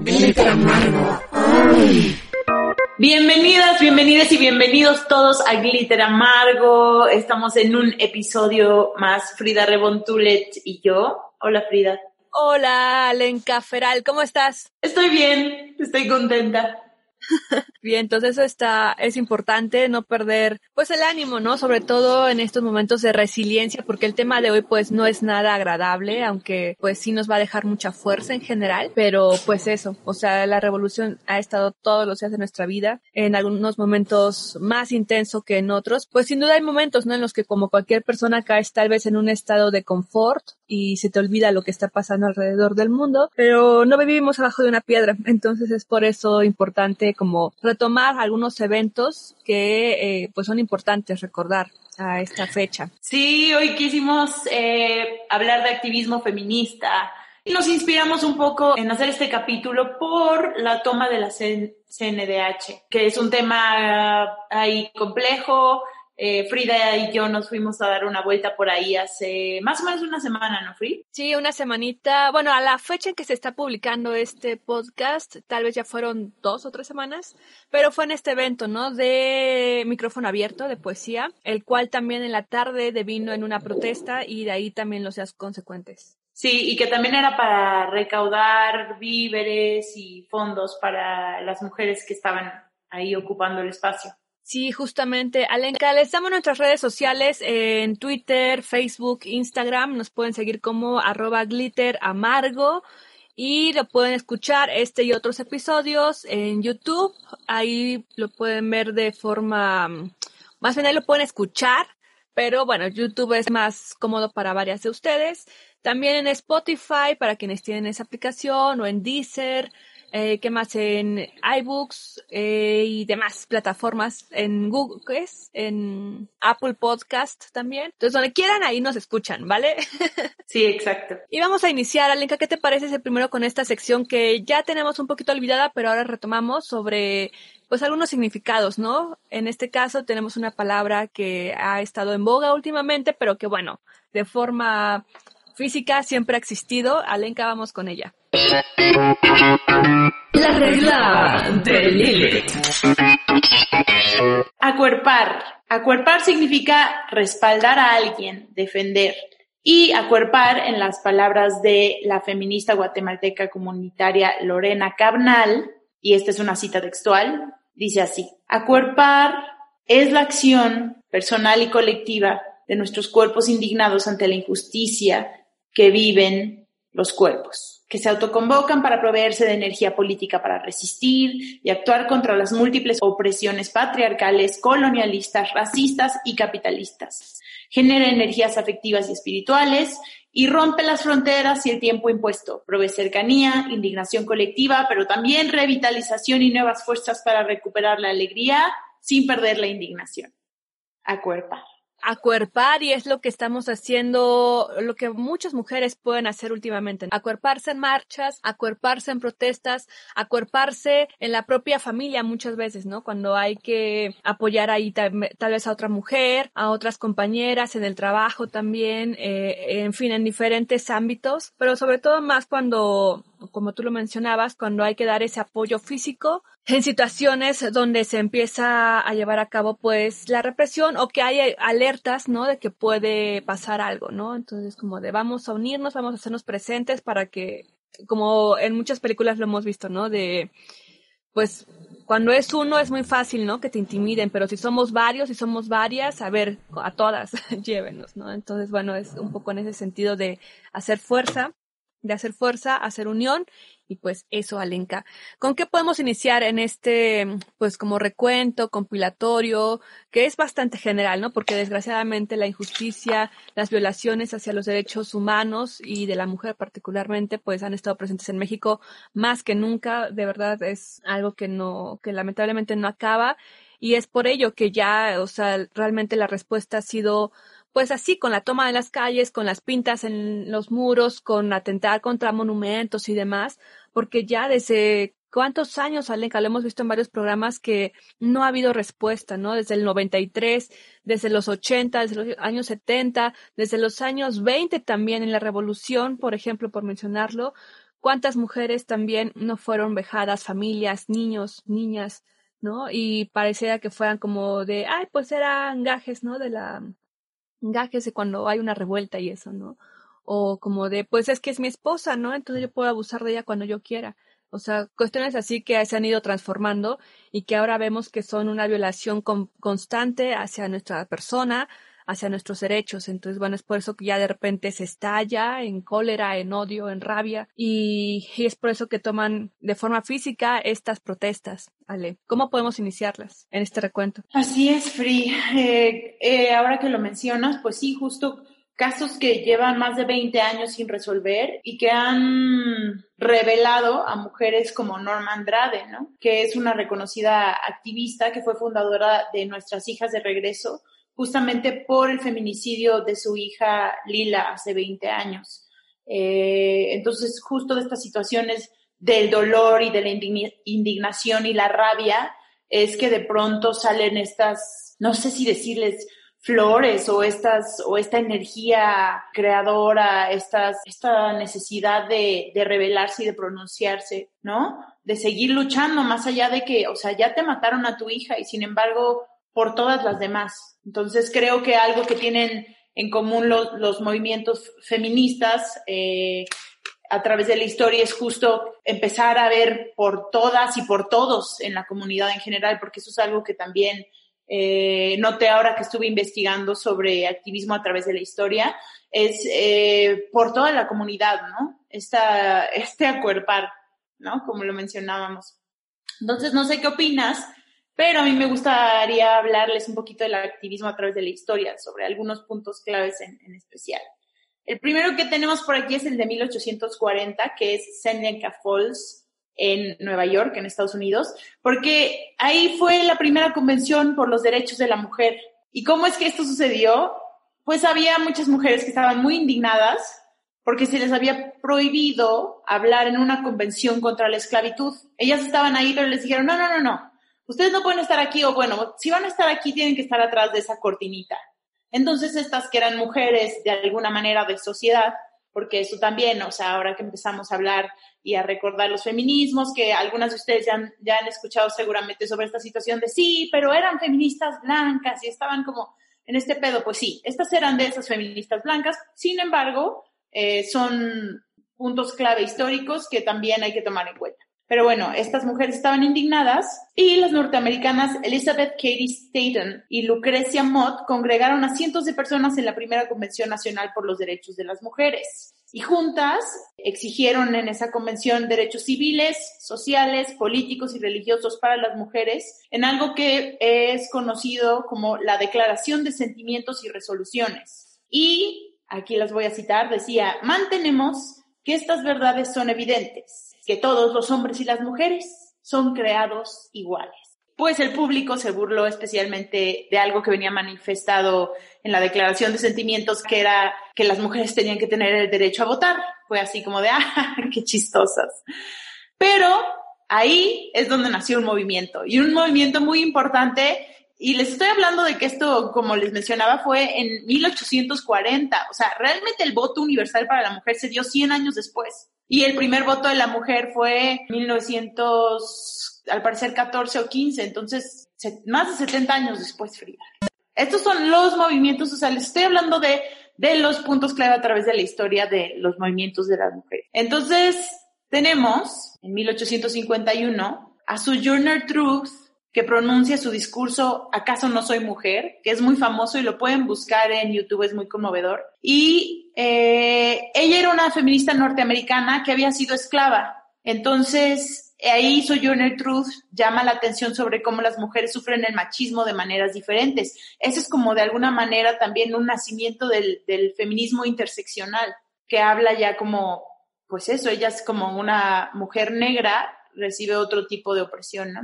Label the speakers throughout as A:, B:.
A: Glitter Amargo.
B: Bienvenidas, bienvenidas y bienvenidos todos a Glitter Amargo. Estamos en un episodio más, Frida Rebontulet y yo. Hola Frida.
C: Hola, Lenka Feral, ¿cómo estás?
B: Estoy bien, estoy contenta.
C: Bien, entonces eso está, es importante no perder pues el ánimo, ¿no? Sobre todo en estos momentos de resiliencia, porque el tema de hoy pues no es nada agradable, aunque pues sí nos va a dejar mucha fuerza en general, pero pues eso, o sea, la revolución ha estado todos los días de nuestra vida, en algunos momentos más intenso que en otros, pues sin duda hay momentos, ¿no? En los que como cualquier persona caes tal vez en un estado de confort y se te olvida lo que está pasando alrededor del mundo, pero no vivimos abajo de una piedra, entonces es por eso importante como retomar algunos eventos que eh, pues son importantes recordar a esta fecha.
B: Sí, hoy quisimos eh, hablar de activismo feminista nos inspiramos un poco en hacer este capítulo por la toma de la CNDH, que es un tema ahí complejo, eh, Frida y yo nos fuimos a dar una vuelta por ahí hace más o menos una semana, ¿no, Frida?
C: Sí, una semanita. Bueno, a la fecha en que se está publicando este podcast, tal vez ya fueron dos o tres semanas, pero fue en este evento, ¿no? De micrófono abierto, de poesía, el cual también en la tarde devino en una protesta y de ahí también los seas consecuentes.
B: Sí, y que también era para recaudar víveres y fondos para las mujeres que estaban ahí ocupando el espacio.
C: Sí, justamente. Alenka, les damos nuestras redes sociales en Twitter, Facebook, Instagram. Nos pueden seguir como arroba glitter amargo y lo pueden escuchar este y otros episodios en YouTube. Ahí lo pueden ver de forma, más bien ahí lo pueden escuchar, pero bueno, YouTube es más cómodo para varias de ustedes. También en Spotify para quienes tienen esa aplicación o en Deezer eh, ¿qué más? En iBooks eh, y demás plataformas, en Google, ¿qué es? En Apple Podcast también. Entonces, donde quieran, ahí nos escuchan, ¿vale?
B: sí, exacto.
C: Y vamos a iniciar, Alenka, ¿qué te parece ese primero con esta sección que ya tenemos un poquito olvidada, pero ahora retomamos sobre pues algunos significados, ¿no? En este caso tenemos una palabra que ha estado en boga últimamente, pero que bueno, de forma física siempre ha existido. Alenka, vamos con ella.
A: La regla de Lilith.
B: Acuerpar. Acuerpar significa respaldar a alguien, defender. Y acuerpar, en las palabras de la feminista guatemalteca comunitaria Lorena Cabnal, y esta es una cita textual, dice así, acuerpar es la acción personal y colectiva de nuestros cuerpos indignados ante la injusticia que viven los cuerpos, que se autoconvocan para proveerse de energía política para resistir y actuar contra las múltiples opresiones patriarcales, colonialistas, racistas y capitalistas. Genera energías afectivas y espirituales y rompe las fronteras y el tiempo impuesto. Provee cercanía, indignación colectiva, pero también revitalización y nuevas fuerzas para recuperar la alegría sin perder la indignación. Acuerpa
C: acuerpar y es lo que estamos haciendo, lo que muchas mujeres pueden hacer últimamente. Acuerparse en marchas, acuerparse en protestas, acuerparse en la propia familia muchas veces, ¿no? Cuando hay que apoyar ahí tal, vez a otra mujer, a otras compañeras, en el trabajo también, eh, en fin, en diferentes ámbitos, pero sobre todo más cuando como tú lo mencionabas, cuando hay que dar ese apoyo físico en situaciones donde se empieza a llevar a cabo pues la represión o que hay alertas, ¿no? De que puede pasar algo, ¿no? Entonces como de vamos a unirnos, vamos a hacernos presentes para que, como en muchas películas lo hemos visto, ¿no? De pues cuando es uno es muy fácil, ¿no? Que te intimiden, pero si somos varios, si somos varias, a ver, a todas, llévenos, ¿no? Entonces, bueno, es un poco en ese sentido de hacer fuerza de hacer fuerza, hacer unión y pues eso, Alenka. ¿Con qué podemos iniciar en este, pues como recuento, compilatorio, que es bastante general, ¿no? Porque desgraciadamente la injusticia, las violaciones hacia los derechos humanos y de la mujer particularmente, pues han estado presentes en México más que nunca. De verdad es algo que no, que lamentablemente no acaba. Y es por ello que ya, o sea, realmente la respuesta ha sido pues así, con la toma de las calles, con las pintas en los muros, con atentar contra monumentos y demás, porque ya desde cuántos años, Alenka, lo hemos visto en varios programas que no ha habido respuesta, ¿no? Desde el 93, desde los 80, desde los años 70, desde los años 20 también en la revolución, por ejemplo, por mencionarlo, cuántas mujeres también no fueron vejadas, familias, niños, niñas, ¿no? Y parecía que fueran como de, ay, pues eran gajes, ¿no? De la, gajes de cuando hay una revuelta y eso, ¿no? O como de, pues es que es mi esposa, ¿no? Entonces yo puedo abusar de ella cuando yo quiera. O sea, cuestiones así que se han ido transformando y que ahora vemos que son una violación constante hacia nuestra persona, hacia nuestros derechos. Entonces, bueno, es por eso que ya de repente se estalla en cólera, en odio, en rabia y, es por eso que toman de forma física estas protestas. Ale, ¿cómo podemos iniciarlas en este recuento?
B: Así es, Free. Eh, eh, ahora que lo mencionas, pues sí, justo casos que llevan más de 20 años sin resolver y que han revelado a mujeres como Norma Andrade, ¿no? Que es una reconocida activista que fue fundadora de Nuestras Hijas de Regreso, justamente por el feminicidio de su hija Lila hace 20 años. Eh, entonces, justo de estas situaciones del dolor y de la indignación y la rabia, es que de pronto salen estas, no sé si decirles flores o estas o esta energía creadora, estas, esta necesidad de, de revelarse y de pronunciarse, ¿no? De seguir luchando más allá de que, o sea, ya te mataron a tu hija y sin embargo por todas las demás. Entonces creo que algo que tienen en común los, movimientos feministas eh, a través de la historia es justo empezar a ver por todas y por todos en la comunidad en general, porque eso es algo que también eh, noté ahora que estuve investigando sobre activismo a través de la historia, es eh, por toda la comunidad, ¿no? Esta, este acuerpar, ¿no? Como lo mencionábamos. Entonces, no sé qué opinas, pero a mí me gustaría hablarles un poquito del activismo a través de la historia, sobre algunos puntos claves en, especial. El primero que tenemos por aquí es el de 1840, que es Seneca Falls en Nueva York, en Estados Unidos, porque ahí fue la primera convención por los derechos de la mujer. ¿Y cómo es que esto sucedió? Pues había muchas mujeres que estaban muy indignadas porque se les había prohibido hablar en una convención contra la esclavitud. Ellas estaban ahí, pero les dijeron, no, no, no, no, ustedes no pueden estar aquí o bueno, si van a estar aquí tienen que estar atrás de esa cortinita. Entonces estas que eran mujeres de alguna manera de sociedad, porque eso también, o sea, ahora que empezamos a hablar y a recordar los feminismos, que algunas de ustedes ya han, escuchado seguramente sobre esta situación de sí, pero eran feministas blancas y estaban como en este pedo, pues sí, estas eran de esas feministas blancas, sin embargo, eh, son puntos clave históricos que también hay que tomar en cuenta. Pero bueno, estas mujeres estaban indignadas y las norteamericanas Elizabeth Cady Staten y Lucrecia Mott congregaron a cientos de personas en la primera Convención Nacional por los Derechos de las Mujeres. Y juntas exigieron en esa convención derechos civiles, sociales, políticos y religiosos para las mujeres en algo que es conocido como la Declaración de Sentimientos y Resoluciones. Y, aquí las voy a citar, decía, mantenemos que estas verdades son evidentes que todos los hombres y las mujeres son creados iguales. Pues el público se burló especialmente de algo que venía manifestado en la Declaración de Sentimientos, que era que las mujeres tenían que tener el derecho a votar. Fue así como de, ¡ah, qué chistosas! Pero ahí es donde nació un movimiento, y un movimiento muy importante y les estoy hablando de que esto, como les mencionaba, fue en 1840. O sea, realmente el voto universal para la mujer se dio 100 años después. Y el primer voto de la mujer fue 1900, al parecer 14 o 15, entonces más de 70 años después, Frida. Estos son los movimientos, o sea, les estoy hablando de, de los puntos clave a través de la historia de los movimientos de las mujeres. Entonces, tenemos en 1851 a Sojourner Truth, que pronuncia su discurso ¿Acaso no soy mujer? que es muy famoso y lo pueden buscar en YouTube, es muy conmovedor. Y eh, ella era una feminista norteamericana que había sido esclava. Entonces, ahí Sojourner Truth llama la atención sobre cómo las mujeres sufren el machismo de maneras diferentes. Eso es como de alguna manera también un nacimiento del, del feminismo interseccional, que habla ya como, pues eso, ella es como una mujer negra, recibe otro tipo de opresión, ¿no?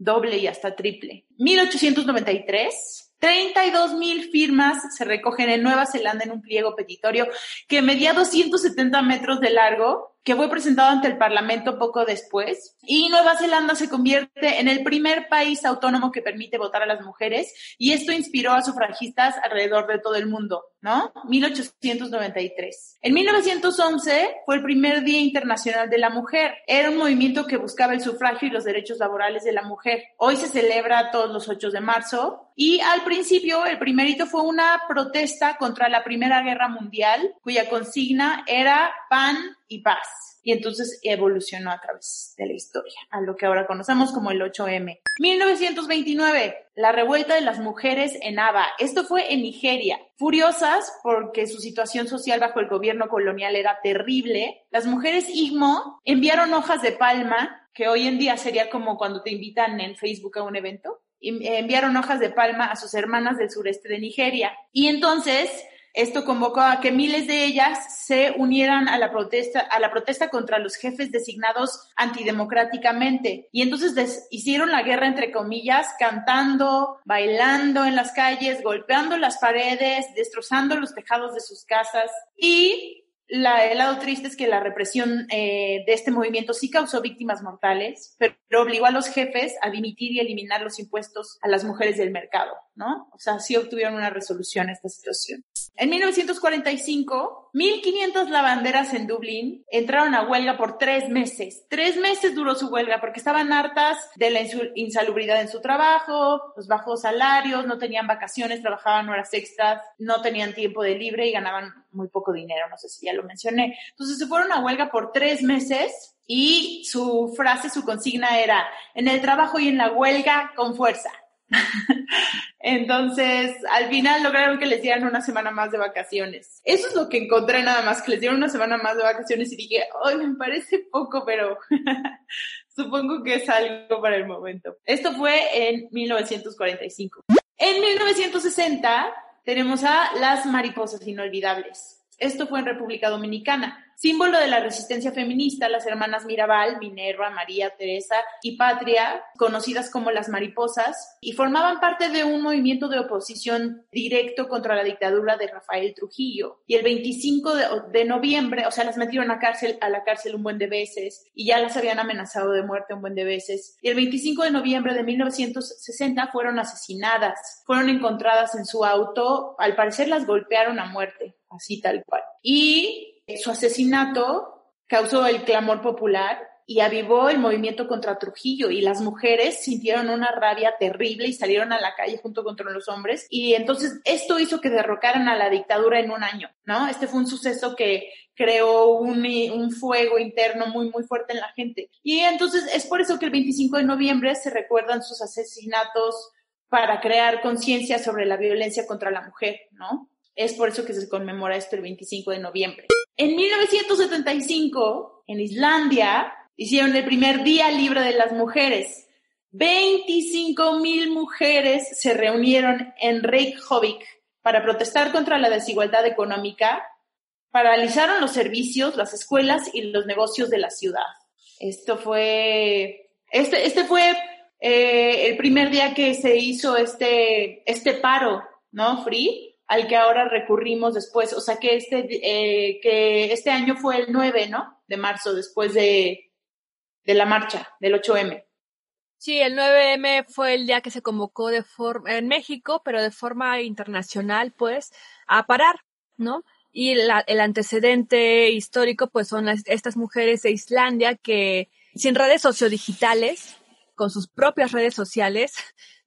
B: Doble y hasta triple. 1893, 32 mil firmas se recogen en Nueva Zelanda en un pliego petitorio que medía 270 metros de largo que fue presentado ante el Parlamento poco después. Y Nueva Zelanda se convierte en el primer país autónomo que permite votar a las mujeres y esto inspiró a sufragistas alrededor de todo el mundo, ¿no? 1893. En 1911 fue el primer Día Internacional de la Mujer. Era un movimiento que buscaba el sufragio y los derechos laborales de la mujer. Hoy se celebra todos los 8 de marzo y al principio el primerito fue una protesta contra la Primera Guerra Mundial cuya consigna era pan y paz y entonces evolucionó a través de la historia, a lo que ahora conocemos como el 8M. 1929, la revuelta de las mujeres en Aba. Esto fue en Nigeria. Furiosas porque su situación social bajo el gobierno colonial era terrible, las mujeres Igmo enviaron hojas de palma, que hoy en día sería como cuando te invitan en Facebook a un evento, enviaron hojas de palma a sus hermanas del sureste de Nigeria. Y entonces esto convocó a que miles de ellas se unieran a la protesta, a la protesta contra los jefes designados antidemocráticamente. Y entonces hicieron la guerra entre comillas, cantando, bailando en las calles, golpeando las paredes, destrozando los tejados de sus casas. Y la, el lado triste es que la represión eh, de este movimiento sí causó víctimas mortales, pero, obligó a los jefes a dimitir y eliminar los impuestos a las mujeres del mercado, ¿no? O sea, sí obtuvieron una resolución a esta situación. En 1945, 1.500 lavanderas en Dublín entraron a huelga por tres meses. Tres meses duró su huelga porque estaban hartas de la insalubridad en su trabajo, los bajos salarios, no tenían vacaciones, trabajaban horas extras, no tenían tiempo de libre y ganaban muy poco dinero, no sé si ya lo mencioné. Entonces se fueron a huelga por tres meses y su frase, su consigna era, en el trabajo y en la huelga con fuerza. Entonces, al final lograron que les dieran una semana más de vacaciones. Eso es lo que encontré nada más, que les dieron una semana más de vacaciones y dije, ay, me parece poco, pero supongo que es algo para el momento. Esto fue en 1945. En 1960 tenemos a las mariposas inolvidables. Esto fue en República Dominicana. Símbolo de la resistencia feminista, las hermanas Mirabal, Minerva, María, Teresa y Patria, conocidas como las mariposas, y formaban parte de un movimiento de oposición directo contra la dictadura de Rafael Trujillo. Y el 25 de, noviembre, o sea, las metieron a, cárcel, a la cárcel un buen de veces y ya las habían amenazado de muerte un buen de veces. Y el 25 de noviembre de 1960 fueron asesinadas, fueron encontradas en su auto, al parecer las golpearon a muerte, así tal cual. Y su asesinato causó el clamor popular y avivó el movimiento contra Trujillo y las mujeres sintieron una rabia terrible y salieron a la calle junto contra los hombres y entonces esto hizo que derrocaran a la dictadura en un año, ¿no? Este fue un suceso que creó un, un fuego interno muy, muy fuerte en la gente. Y entonces es por eso que el 25 de noviembre se recuerdan sus asesinatos para crear conciencia sobre la violencia contra la mujer, ¿no? Es por eso que se conmemora esto el 25 de noviembre. En 1975, en Islandia, hicieron el primer día libre de las mujeres. 25 mil mujeres se reunieron en Reykjavik para protestar contra la desigualdad económica. Paralizaron los servicios, las escuelas y los negocios de la ciudad. Esto fue, este, este fue eh, el primer día que se hizo este, este paro, ¿no? Free al que ahora recurrimos después. O sea que este, eh, que este año fue el 9, ¿no? De marzo, después de, de la marcha del 8M.
C: Sí, el 9M fue el día que se convocó de forma, en México, pero de forma internacional, pues, a parar, ¿no? Y la, el antecedente histórico, pues, son estas mujeres de Islandia que, sin redes sociodigitales, con sus propias redes sociales,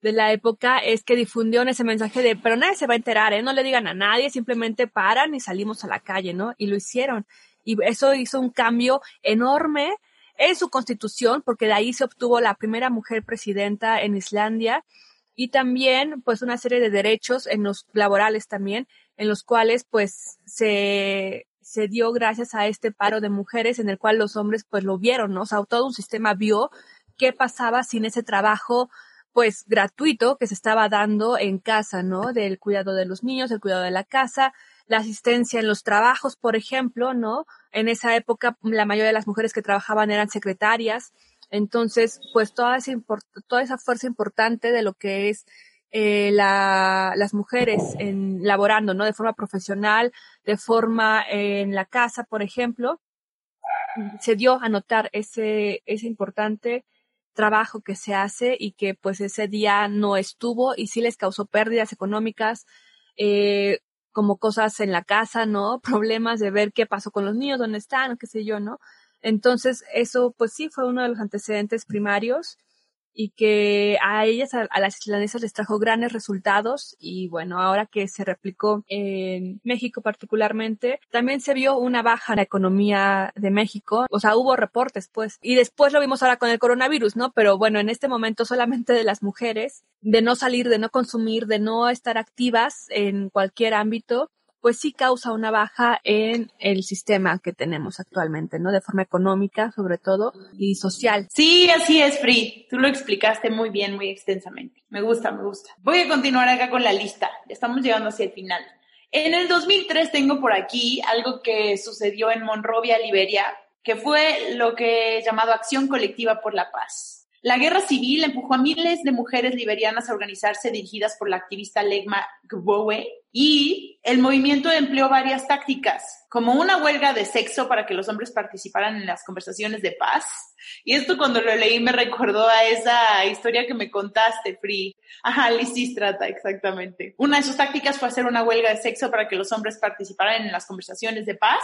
C: de la época es que difundieron ese mensaje de, pero nadie se va a enterar, ¿eh? No le digan a nadie, simplemente paran y salimos a la calle, ¿no? Y lo hicieron. Y eso hizo un cambio enorme en su constitución, porque de ahí se obtuvo la primera mujer presidenta en Islandia y también, pues, una serie de derechos en los laborales también, en los cuales, pues, se, se dio gracias a este paro de mujeres en el cual los hombres, pues, lo vieron, ¿no? O sea, todo un sistema vio qué pasaba sin ese trabajo pues gratuito que se estaba dando en casa, ¿no? Del cuidado de los niños, el cuidado de la casa, la asistencia en los trabajos, por ejemplo, ¿no? En esa época la mayoría de las mujeres que trabajaban eran secretarias, entonces, pues toda esa, toda esa fuerza importante de lo que es eh, la, las mujeres laborando, ¿no? De forma profesional, de forma en la casa, por ejemplo, se dio a notar ese, ese importante trabajo que se hace y que pues ese día no estuvo y sí les causó pérdidas económicas, eh, como cosas en la casa, ¿no? Problemas de ver qué pasó con los niños, dónde están, qué sé yo, ¿no? Entonces, eso pues sí fue uno de los antecedentes primarios y que a ellas, a, las islandesas les trajo grandes resultados y bueno, ahora que se replicó en México particularmente, también se vio una baja en la economía de México, o sea, hubo reportes pues, y después lo vimos ahora con el coronavirus, ¿no? Pero bueno, en este momento solamente de las mujeres, de no salir, de no consumir, de no estar activas en cualquier ámbito, pues sí causa una baja en el sistema que tenemos actualmente, ¿no? De forma económica, sobre todo, y social.
B: Sí, así es, Free. Tú lo explicaste muy bien, muy extensamente. Me gusta, me gusta. Voy a continuar acá con la lista. Estamos llegando hacia el final. En el 2003 tengo por aquí algo que sucedió en Monrovia, Liberia, que fue lo que he llamado Acción Colectiva por la Paz. La guerra civil empujó a miles de mujeres liberianas a organizarse dirigidas por la activista Legma Gbowe y el movimiento empleó varias tácticas, como una huelga de sexo para que los hombres participaran en las conversaciones de paz. Y esto cuando lo leí me recordó a esa historia que me contaste, Free. Ajá, trata exactamente. Una de sus tácticas fue hacer una huelga de sexo para que los hombres participaran en las conversaciones de paz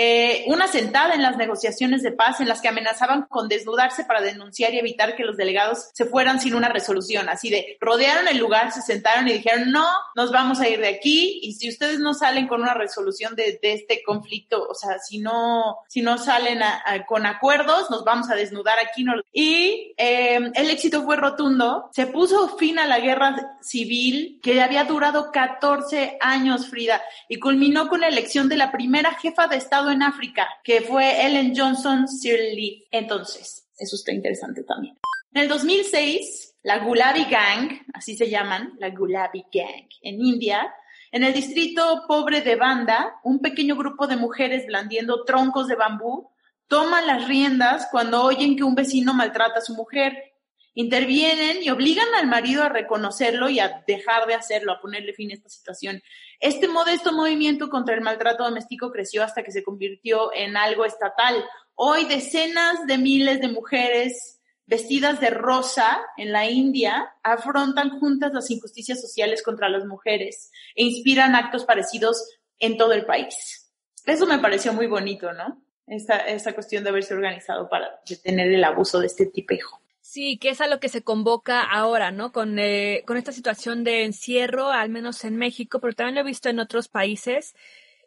B: eh, una sentada en las negociaciones de paz en las que amenazaban con desnudarse para denunciar y evitar que los delegados se fueran sin una resolución. Así de, rodearon el lugar, se sentaron y dijeron, no, nos vamos a ir de aquí y si ustedes no salen con una resolución de, este conflicto, o sea, si no, si no salen con acuerdos, nos vamos a desnudar aquí. No. Y em, el éxito fue rotundo. Se puso fin a la guerra civil que había durado 14 años, Frida, y culminó con la elección de la primera jefa de Estado en África, que fue Ellen Johnson Sirleaf. Entonces, eso está interesante también. En el 2006, la Gulabi Gang, así se llaman, la Gulabi Gang, en India, en el distrito pobre de Banda, un pequeño grupo de mujeres blandiendo troncos de bambú toman las riendas cuando oyen que un vecino maltrata a su mujer. Intervienen y obligan al marido a reconocerlo y a dejar de hacerlo, a ponerle fin a esta situación. Este modesto movimiento contra el maltrato doméstico creció hasta que se convirtió en algo estatal. Hoy decenas de miles de mujeres vestidas de rosa en la India afrontan juntas las injusticias sociales contra las mujeres e inspiran actos parecidos en todo el país. Eso me pareció muy bonito, ¿no? Esa, cuestión de haberse organizado para detener el abuso de este tipejo.
C: Sí, que es a lo que se convoca ahora, ¿no? Con, eh, con esta situación de encierro, al menos en México, pero también lo he visto en otros países,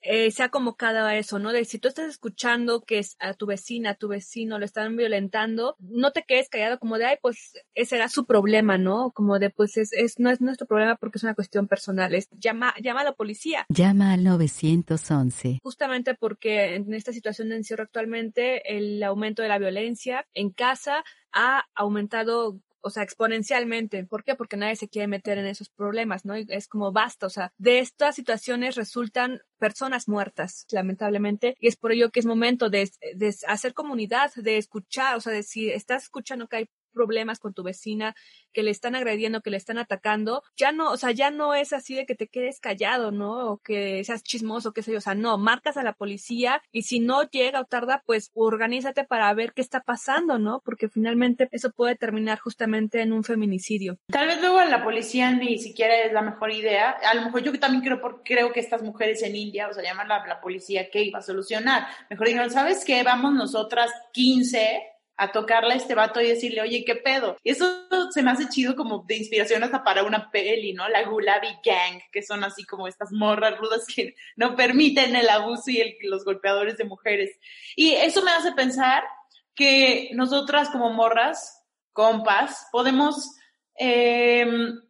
C: eh, se ha convocado a eso, ¿no? De si tú estás escuchando que es a tu vecina, a tu vecino lo están violentando, no te quedes callado como de, ay, pues ese era su problema, ¿no? Como de, pues es, es, no es nuestro problema porque es una cuestión personal, es llama, llama a la policía.
D: Llama al 911.
C: Justamente porque en esta situación de encierro actualmente, el aumento de la violencia en casa ha aumentado o sea, exponencialmente. ¿Por qué? Porque nadie se quiere meter en esos problemas, ¿no? es como basta, o sea, de estas situaciones resultan personas muertas, lamentablemente, y es por ello que es momento de, de hacer comunidad, de escuchar, o sea, de si estás escuchando que hay problemas con tu vecina, que le están agrediendo, que le están atacando, ya no, o sea, ya no es así de que te quedes callado, ¿no? O que seas chismoso, qué sé yo, o sea, no, marcas a la policía y si no llega o tarda, pues organízate para ver qué está pasando, ¿no? Porque finalmente eso puede terminar justamente en un feminicidio.
B: Tal vez luego la policía ni siquiera es la mejor idea. A lo mejor yo también creo, creo que estas mujeres en India, o sea, llamar a la policía, ¿qué iba a solucionar? Mejor dijeron, ¿sabes qué? Vamos nosotras 15 a tocarle a este vato y decirle, oye, ¿qué pedo? Y eso se me hace chido como de inspiración hasta para una peli, ¿no? La Gulabi Gang, que son así como estas morras rudas que no permiten el abuso y los golpeadores de mujeres. Y eso me hace pensar que nosotras como morras, compas, podemos em,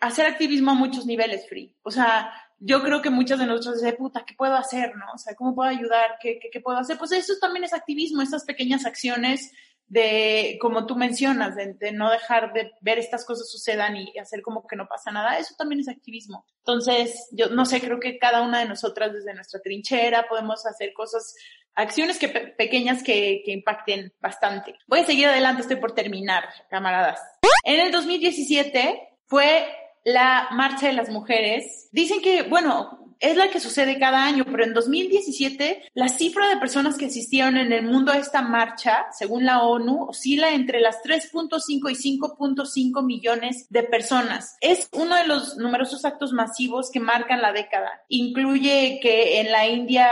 B: hacer activismo a muchos niveles, Free. O sea, yo creo que muchas de nosotros dicen, puta, ¿qué puedo hacer? ¿No? O sea, ¿cómo puedo ayudar? ¿Qué, qué, puedo hacer? Pues eso también es activismo, estas pequeñas acciones de, como tú mencionas, de, no dejar de ver estas cosas sucedan y hacer como que no pasa nada, eso también es activismo. Entonces, yo no sé, creo que cada una de nosotras desde nuestra trinchera podemos hacer cosas, acciones que, pequeñas que, que impacten bastante. Voy a seguir adelante, estoy por terminar, camaradas. En el 2017 fue la marcha de las mujeres. Dicen que, bueno, es la que sucede cada año, pero en 2017 la cifra de personas que asistieron en el mundo a esta marcha, según la ONU, oscila entre las 3.5 y 5.5 millones de personas. Es uno de los numerosos actos masivos que marcan la década. Incluye que en la India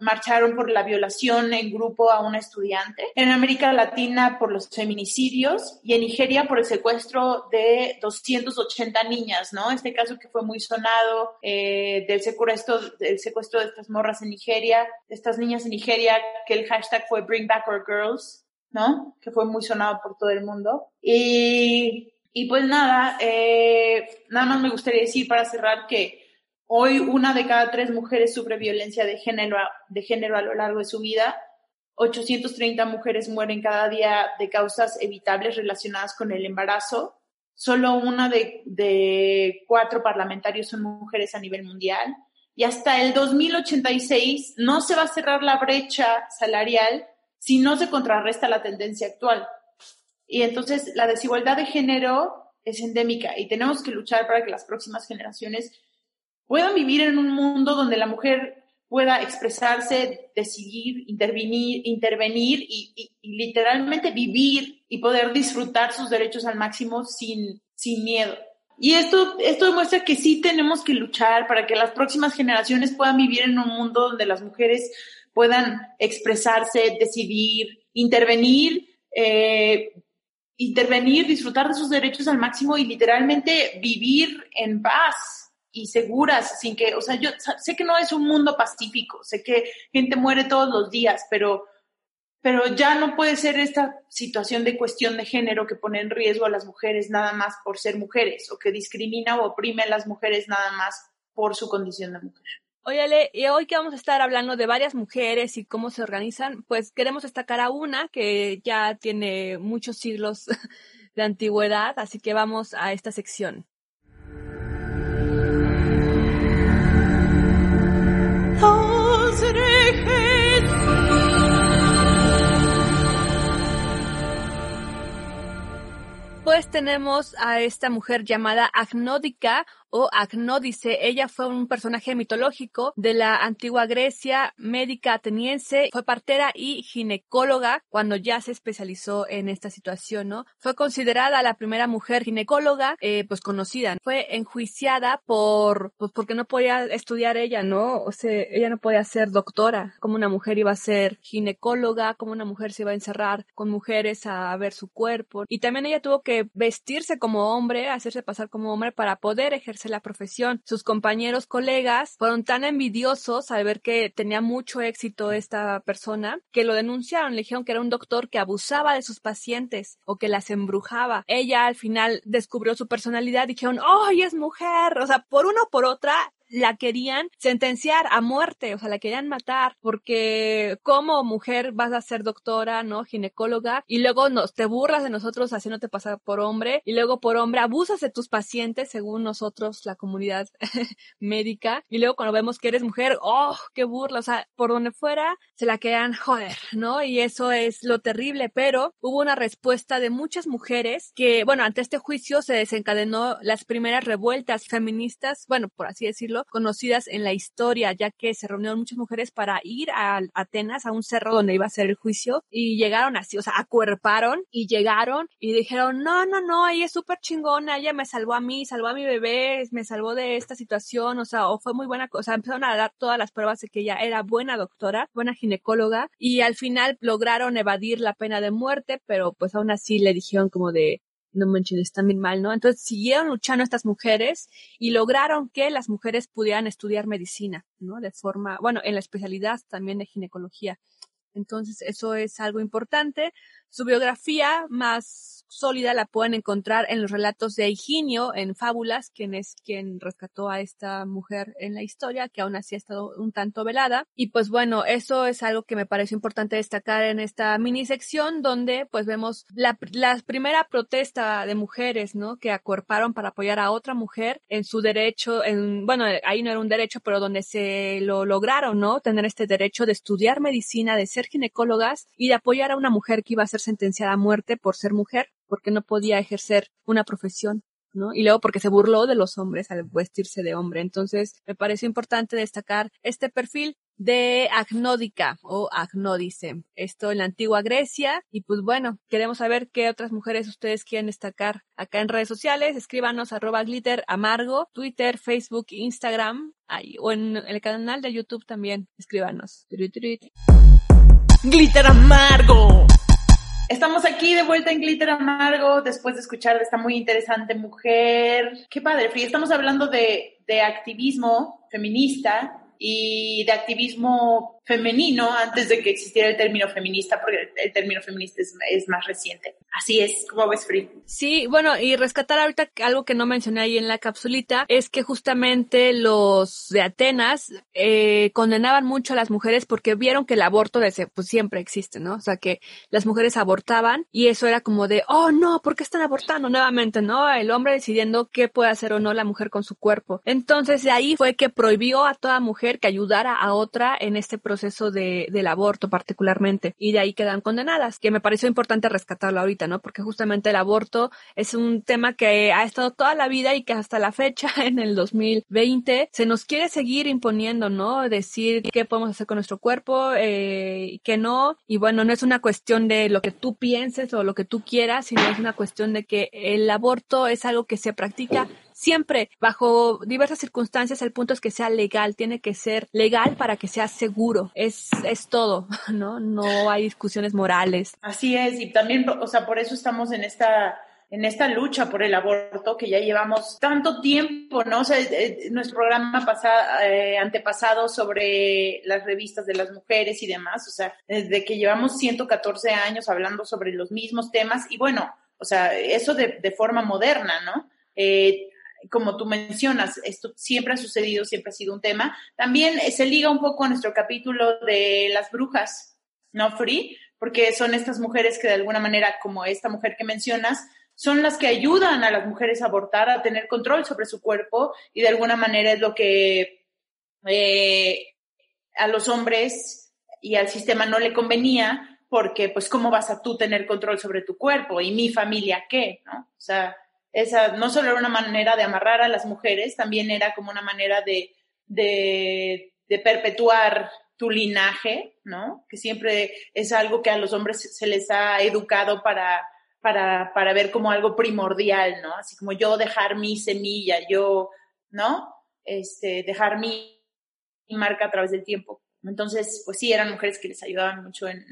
B: marcharon por la violación en grupo a una estudiante, en América Latina por los feminicidios y en Nigeria por el secuestro de 280 niñas, ¿no? Este caso que fue muy sonado eh, del secuestro, del secuestro de estas morras en Nigeria, de estas niñas en Nigeria, que el hashtag fue Bring Back Our Girls, ¿no? Que fue muy sonado por todo el mundo. Y, y pues nada, eh, nada más me gustaría decir para cerrar que Hoy una de cada tres mujeres sufre violencia de género, a lo largo de su vida. 830 mujeres mueren cada día de causas evitables relacionadas con el embarazo. Solo una de, de cuatro parlamentarios son mujeres a nivel mundial. Y hasta el 2086 no se va a cerrar la brecha salarial si no se contrarresta la tendencia actual. Y entonces la desigualdad de género es endémica y tenemos que luchar para que las próximas generaciones puedan vivir en un mundo donde la mujer pueda expresarse, decidir, intervenir, intervenir y, literalmente vivir y poder disfrutar sus derechos al máximo sin, sin miedo. Y esto, esto demuestra que sí tenemos que luchar para que las próximas generaciones puedan vivir en un mundo donde las mujeres puedan expresarse, decidir, intervenir, eh, intervenir, disfrutar de sus derechos al máximo y literalmente vivir en paz y seguras, sin que, o sea, yo sé que no es un mundo pacífico, sé que gente muere todos los días, pero, pero ya no puede ser esta situación de cuestión de género que pone en riesgo a las mujeres nada más por ser mujeres o que discrimina o oprime a las mujeres nada más por su condición de mujer.
C: Óyale, y hoy que vamos a estar hablando de varias mujeres y cómo se organizan, pues queremos destacar a una que ya tiene muchos siglos de antigüedad, así que vamos a esta sección. Pues tenemos a esta mujer llamada Agnódica o Agnódice. Ella fue un personaje mitológico de la antigua Grecia, médica ateniense, fue partera y ginecóloga cuando ya se especializó en esta situación, ¿no? Fue considerada la primera mujer ginecóloga, eh, pues conocida. Fue enjuiciada por, pues porque no podía estudiar ella, ¿no? O sea, ella no podía ser doctora. Como una mujer iba a ser ginecóloga, como una mujer se iba a encerrar con mujeres a ver su cuerpo. Y también ella tuvo que vestirse como hombre, hacerse pasar como hombre para poder ejercer la profesión. Sus compañeros, colegas, fueron tan envidiosos al ver que tenía mucho éxito esta persona que lo denunciaron. Le dijeron que era un doctor que abusaba de sus pacientes o que las embrujaba. Ella al final descubrió su personalidad. Dijeron, ¡ay, es mujer! O sea, por una o por otra, la querían sentenciar a muerte, o sea, la querían matar, porque como mujer vas a ser doctora, ¿no? Ginecóloga, y luego nos, te burlas de nosotros haciéndote pasar por hombre, y luego por hombre abusas de tus pacientes, según nosotros, la comunidad médica, y luego cuando vemos que eres mujer, ¡oh, qué burla! O sea, por donde fuera, se la quedan joder, ¿no? Y eso es lo terrible, pero hubo una respuesta de muchas mujeres que, bueno, ante este juicio se desencadenó las primeras revueltas feministas, bueno, por así decirlo, conocidas en la historia, ya que se reunieron muchas mujeres para ir a Atenas, a un cerro donde iba a ser el juicio, y llegaron así, o sea, acuerparon y llegaron y dijeron, no, no, no, ella es súper chingona, ella me salvó a mí, salvó a mi bebé, me salvó de esta situación, o sea, o fue muy buena, o sea, empezaron a dar todas las pruebas de que ella era buena doctora, buena ginecóloga, y al final lograron evadir la pena de muerte, pero pues aún así le dijeron como de, no manches, está bien mal, ¿no? Entonces siguieron luchando estas mujeres y lograron que las mujeres pudieran estudiar medicina, ¿no? De forma, bueno, en la especialidad también de ginecología. Entonces eso es algo importante. Su biografía más sólida la pueden encontrar en los relatos de Higinio, en Fábulas, quien es quien rescató a esta mujer en la historia, que aún así ha estado un tanto velada. Y pues bueno, eso es algo que me parece importante destacar en esta mini sección, donde pues vemos la, la primera protesta de mujeres, ¿no? Que acuerparon para apoyar a otra mujer en su derecho, en, bueno, ahí no era un derecho, pero donde se lo lograron, ¿no? Tener este derecho de estudiar medicina, de ser ginecólogas y de apoyar a una mujer que iba a ser sentenciada a muerte por ser mujer porque no podía ejercer una profesión ¿no? Y luego porque se burló de los hombres al vestirse de hombre. Entonces, me pareció importante destacar este perfil de Agnódica o Agnódice. Esto en la antigua Grecia. Y pues bueno, queremos saber qué otras mujeres ustedes quieren destacar acá en redes sociales. Escríbanos arroba glitter amargo, Twitter, Facebook, Instagram, o en el canal de YouTube también. Escríbanos.
A: Glitter amargo.
B: Estamos aquí de vuelta en Glitter Amargo después de escuchar de esta muy interesante mujer. Qué padre, Free. Estamos hablando de, de activismo feminista y de activismo femenino antes de que existiera el término feminista, porque el término feminista es, es más reciente. Así es, como ves, Free.
C: Sí, bueno, y rescatar ahorita algo que no mencioné ahí en la capsulita es que justamente los de Atenas eh, condenaban mucho a las mujeres porque vieron que el aborto desde, pues siempre existe, ¿no? O sea, que las mujeres abortaban y eso era como de, oh no, ¿por qué están abortando nuevamente? No, el hombre decidiendo qué puede hacer o no la mujer con su cuerpo. Entonces de ahí fue que prohibió a toda mujer que ayudara a otra en este proceso de, del aborto particularmente y de ahí quedan condenadas, que me pareció importante rescatarlo ahorita, ¿no? Porque justamente el aborto es un tema que ha estado toda la vida y que hasta la fecha, en el 2020, se nos quiere seguir imponiendo, ¿no? Decir qué podemos hacer con nuestro cuerpo, eh, qué no, y bueno, no es una cuestión de lo que tú pienses o lo que tú quieras, sino es una cuestión de que el aborto es algo que se practica siempre bajo diversas circunstancias el punto es que sea legal, tiene que ser legal para que sea seguro. Es, es todo, ¿no? No hay discusiones morales.
B: Así es, y también, o sea, por eso estamos en esta en esta lucha por el aborto que ya llevamos tanto tiempo, ¿no? O sea, eh, nuestro programa pasado, eh, antepasado sobre las revistas de las mujeres y demás, o sea, desde que llevamos 114 años hablando sobre los mismos temas y bueno, o sea, eso de, de forma moderna, ¿no? Eh, como tú mencionas, esto siempre ha sucedido, siempre ha sido un tema. También se liga un poco a nuestro capítulo de las brujas, ¿no, Free? Porque son estas mujeres que de alguna manera, como esta mujer que mencionas, son las que ayudan a las mujeres a abortar, a tener control sobre su cuerpo y de alguna manera es lo que eh, a los hombres y al sistema no le convenía porque pues cómo vas a tener control sobre tu cuerpo y mi familia qué, ¿no? O sea, esa no solo era una manera de amarrar a las mujeres, también era como una manera de, de, perpetuar tu linaje, ¿no? Que siempre es algo que a los hombres se les ha educado para, para, para ver como algo primordial, ¿no? Así como yo dejar mi semilla, yo, ¿no? Este, dejar mi, marca a través del tiempo. Entonces, pues sí, eran mujeres que les ayudaban mucho en,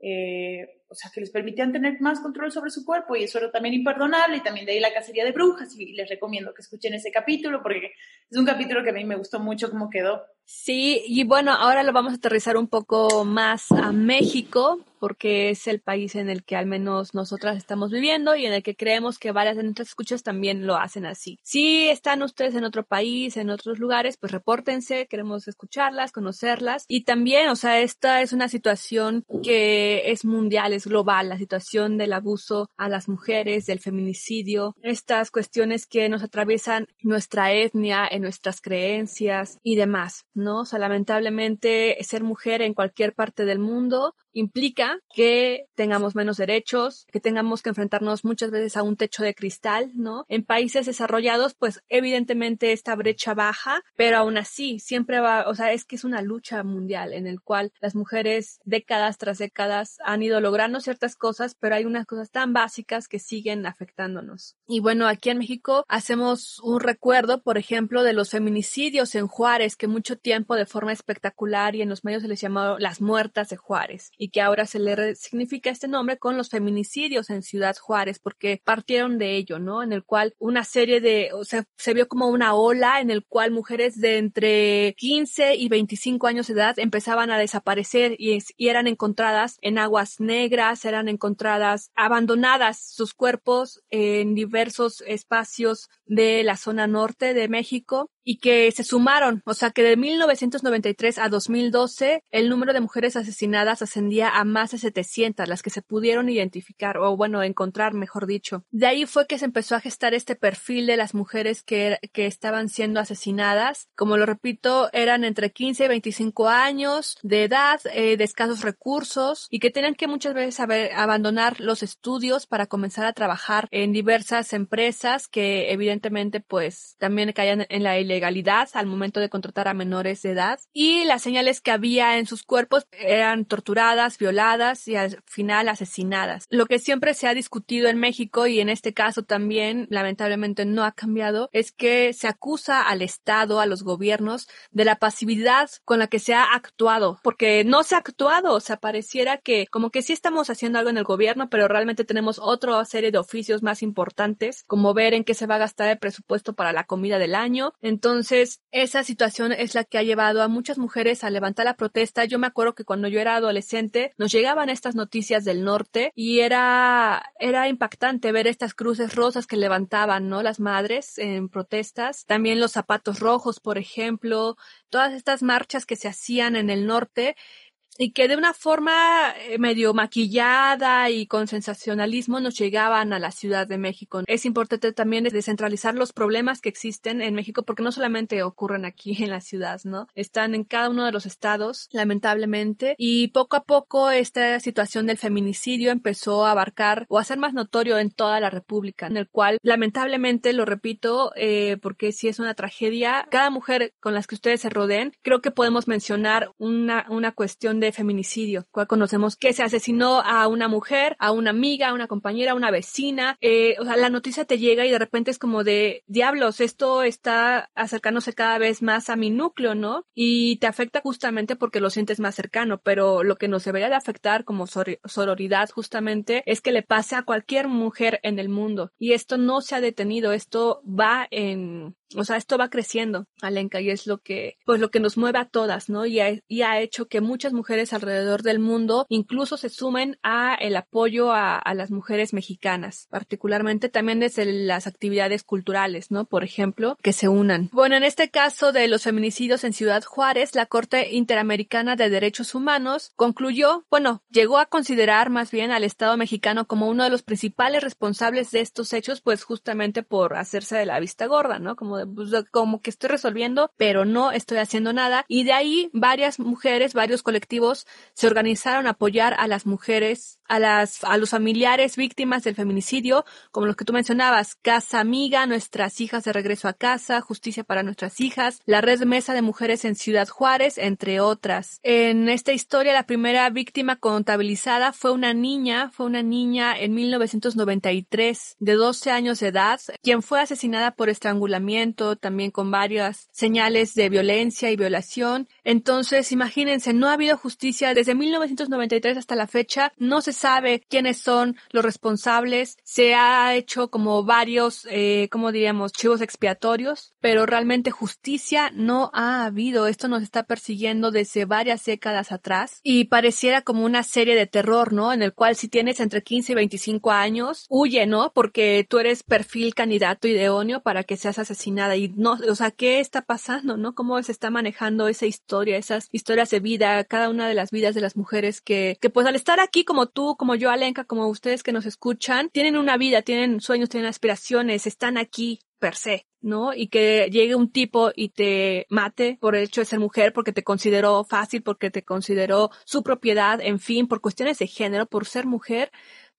B: eh, o sea, que les permitían tener más control sobre su cuerpo y eso era también imperdonable y también de ahí la cacería de brujas y les recomiendo que escuchen ese capítulo porque es un capítulo que a mí me gustó mucho cómo quedó.
C: Sí, y bueno, ahora lo vamos a aterrizar un poco más a México, porque es el país en el que al menos nosotras estamos viviendo y en el que creemos que varias de nuestras escuchas también lo hacen así. Si están ustedes en otro país, en otros lugares, pues repórtense, queremos escucharlas, conocerlas. Y también, o sea, esta es una situación que es mundial, es global, la situación del abuso a las mujeres, del feminicidio, estas cuestiones que nos atraviesan nuestra etnia, en nuestras creencias y demás. ¿no? O sea, lamentablemente ser mujer en cualquier parte del mundo implica que tengamos menos derechos, que tengamos que enfrentarnos muchas veces a un techo de cristal, ¿no? En países desarrollados, pues evidentemente esta brecha baja, pero aún así siempre va, o sea, es que es una lucha mundial en el cual las mujeres décadas tras décadas han ido logrando ciertas cosas, pero hay unas cosas tan básicas que siguen afectándonos. Y bueno, aquí en México hacemos un recuerdo, por ejemplo, de los feminicidios en Juárez, que mucho tiempo de forma espectacular y en los medios se les llamó las muertas de Juárez y que ahora se le significa este nombre con los feminicidios en Ciudad Juárez, porque partieron de ello, ¿no? En el cual una serie de, o sea, se vio como una ola en el cual mujeres de entre 15 y 25 años de edad empezaban a desaparecer y, y eran encontradas en aguas negras, eran encontradas abandonadas sus cuerpos en diversos espacios de la zona norte de México y que se sumaron, o sea que de 1993 a 2012 el número de mujeres asesinadas ascendía a más de 700, las que se pudieron identificar o bueno, encontrar, mejor dicho. De ahí fue que se empezó a gestar este perfil de las mujeres que, que estaban siendo asesinadas. Como lo repito, eran entre 15 y 25 años de edad, eh, de escasos recursos y que tenían que muchas veces abandonar los estudios para comenzar a trabajar en diversas empresas que evidentemente pues también caían en la al momento de contratar a menores de edad y las señales que había en sus cuerpos eran torturadas, violadas y al final asesinadas. Lo que siempre se ha discutido en México y en este caso también lamentablemente no ha cambiado es que se acusa al Estado, a los gobiernos de la pasividad con la que se ha actuado, porque no se ha actuado, o sea, pareciera que como que sí estamos haciendo algo en el gobierno, pero realmente tenemos otra serie de oficios más importantes, como ver en qué se va a gastar el presupuesto para la comida del año. Entonces, esa situación es la que ha llevado a muchas mujeres a levantar la protesta. Yo me acuerdo que cuando yo era adolescente nos llegaban estas noticias del norte y era, era impactante ver estas cruces rosas que levantaban, ¿no? Las madres en protestas. También los zapatos rojos, por ejemplo. Todas estas marchas que se hacían en el norte y que de una forma eh, medio maquillada y con sensacionalismo nos llegaban a la Ciudad de México. Es importante también descentralizar los problemas que existen en México porque no solamente ocurren aquí en la ciudad, ¿no? Están en cada uno de los estados, lamentablemente, y poco a poco esta situación del feminicidio empezó a abarcar o a ser más notorio en toda la República, en el cual lamentablemente, lo repito, eh, porque si es una tragedia, cada mujer con las que ustedes se rodeen, creo que podemos mencionar una, una cuestión de feminicidio, conocemos que se asesinó a una mujer, a una amiga, a una compañera, a una vecina. Eh, o sea, la noticia te llega y de repente es como de diablos, esto está acercándose cada vez más a mi núcleo, ¿no? Y te afecta justamente porque lo sientes más cercano, pero lo que nos debería de afectar como sororidad justamente es que le pase a cualquier mujer en el mundo. Y esto no se ha detenido, esto va en, o sea, esto va creciendo, Alenka, y es lo que, pues lo que nos mueve a todas, ¿no? Y ha, y ha hecho que muchas mujeres alrededor del mundo incluso se sumen a el apoyo a, a, las mujeres mexicanas, particularmente también desde las actividades culturales, ¿no? Por ejemplo, que se unan. Bueno, en este caso de los feminicidios en Ciudad Juárez, la Corte Interamericana de Derechos Humanos concluyó, bueno, llegó a considerar más bien al Estado mexicano como uno de los principales responsables de estos hechos, pues justamente por hacerse de la vista gorda, ¿no? Como pues, como que estoy resolviendo, pero no estoy haciendo nada. Y de ahí varias mujeres, varios colectivos se organizaron a apoyar a las mujeres, a las, a los familiares víctimas del feminicidio, como los que tú mencionabas, Casa Amiga, Nuestras Hijas de Regreso a Casa, Justicia para Nuestras Hijas, la Red Mesa de Mujeres en Ciudad Juárez, entre otras. En esta historia, la primera víctima contabilizada fue una niña, fue una niña en 1993 de 12 años de edad, quien fue asesinada por estrangulamiento también con varias señales de violencia y violación. Entonces, imagínense, no ha habido justicia desde 1993 hasta la fecha, no se sabe quiénes son los responsables, se ha hecho como varios, eh, como diríamos, chivos expiatorios, pero realmente justicia no ha habido. Esto nos está persiguiendo desde varias décadas atrás y pareciera como una serie de terror, ¿no? En el cual si tienes entre 15 y 25 años, huye, ¿no? Porque tú eres perfil candidato idóneo para que seas asesinado y no, o sea, ¿qué está pasando, no? ¿Cómo se está manejando esa esas historias de vida, cada una de las vidas de las mujeres que, que pues al estar aquí como tú, como yo, Alenka, como ustedes que nos escuchan, tienen una vida, tienen sueños, tienen aspiraciones, están aquí per se, ¿no? Y que llegue un tipo y te mate por el hecho de ser mujer, porque te consideró fácil, porque te consideró su propiedad, en fin, por cuestiones de género, por ser mujer,